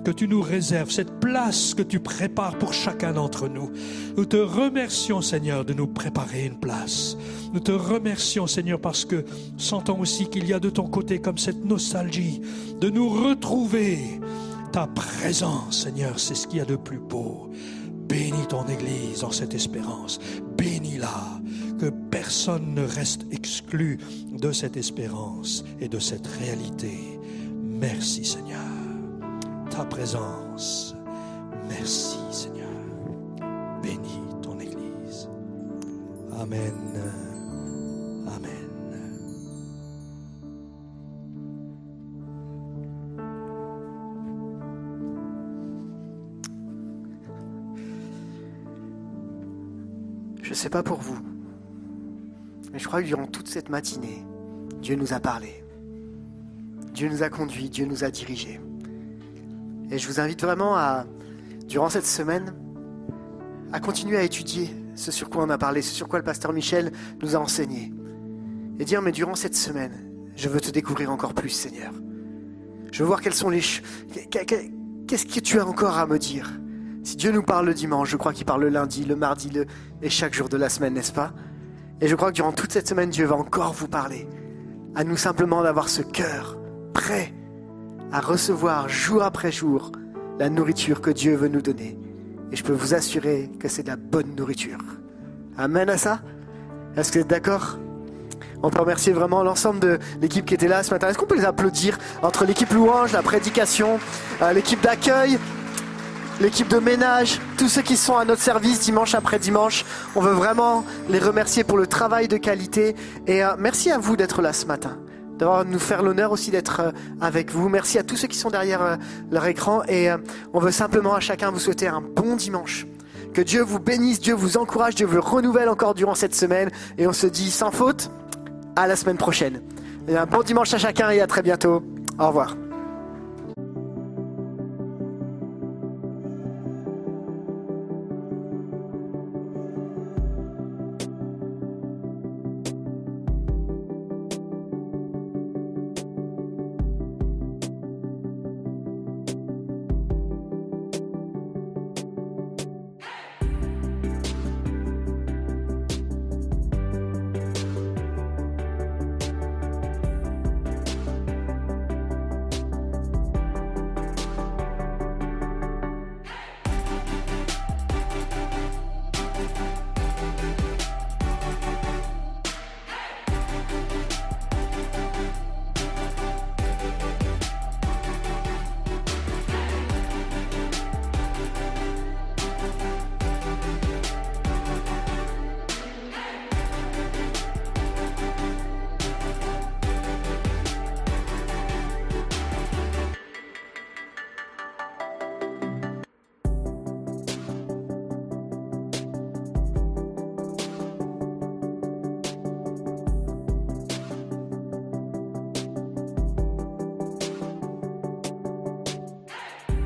que tu nous réserves, cette place que tu prépares pour chacun d'entre nous. Nous te remercions, Seigneur, de nous préparer une place. Nous te remercions, Seigneur, parce que sentons aussi qu'il y a de ton côté comme cette nostalgie de nous retrouver. Ta présence, Seigneur, c'est ce qu'il y a de plus beau. Bénis ton Église en cette espérance. Bénis-la. Que personne ne reste exclu de cette espérance et de cette réalité. Merci Seigneur. Ta présence. Merci Seigneur. Bénis ton Église. Amen. Amen. Je ne sais pas pour vous, mais je crois que durant toute cette matinée, Dieu nous a parlé. Dieu nous a conduits, Dieu nous a dirigés. Et je vous invite vraiment à, durant cette semaine, à continuer à étudier ce sur quoi on a parlé, ce sur quoi le pasteur Michel nous a enseigné. Et dire, mais durant cette semaine, je veux te découvrir encore plus, Seigneur. Je veux voir quels sont les... Qu'est-ce que tu as encore à me dire? Si Dieu nous parle le dimanche, je crois qu'il parle le lundi, le mardi, le... et chaque jour de la semaine, n'est-ce pas? Et je crois que durant toute cette semaine, Dieu va encore vous parler. À nous simplement d'avoir ce cœur prêt à recevoir jour après jour la nourriture que Dieu veut nous donner. Et je peux vous assurer que c'est de la bonne nourriture. Amen à ça? Est-ce que vous êtes d'accord? On peut remercier vraiment l'ensemble de l'équipe qui était là ce matin. Est-ce qu'on peut les applaudir entre l'équipe louange, la prédication, euh, l'équipe d'accueil, l'équipe de ménage, tous ceux qui sont à notre service dimanche après dimanche? On veut vraiment les remercier pour le travail de qualité. Et euh, merci à vous d'être là ce matin d'avoir nous faire l'honneur aussi d'être euh, avec vous. Merci à tous ceux qui sont derrière euh, leur écran et euh, on veut simplement à chacun vous souhaiter un bon dimanche. Que Dieu vous bénisse, Dieu vous encourage, Dieu vous renouvelle encore durant cette semaine et on se dit sans faute à la semaine prochaine. Et un bon dimanche à chacun et à très bientôt. Au revoir.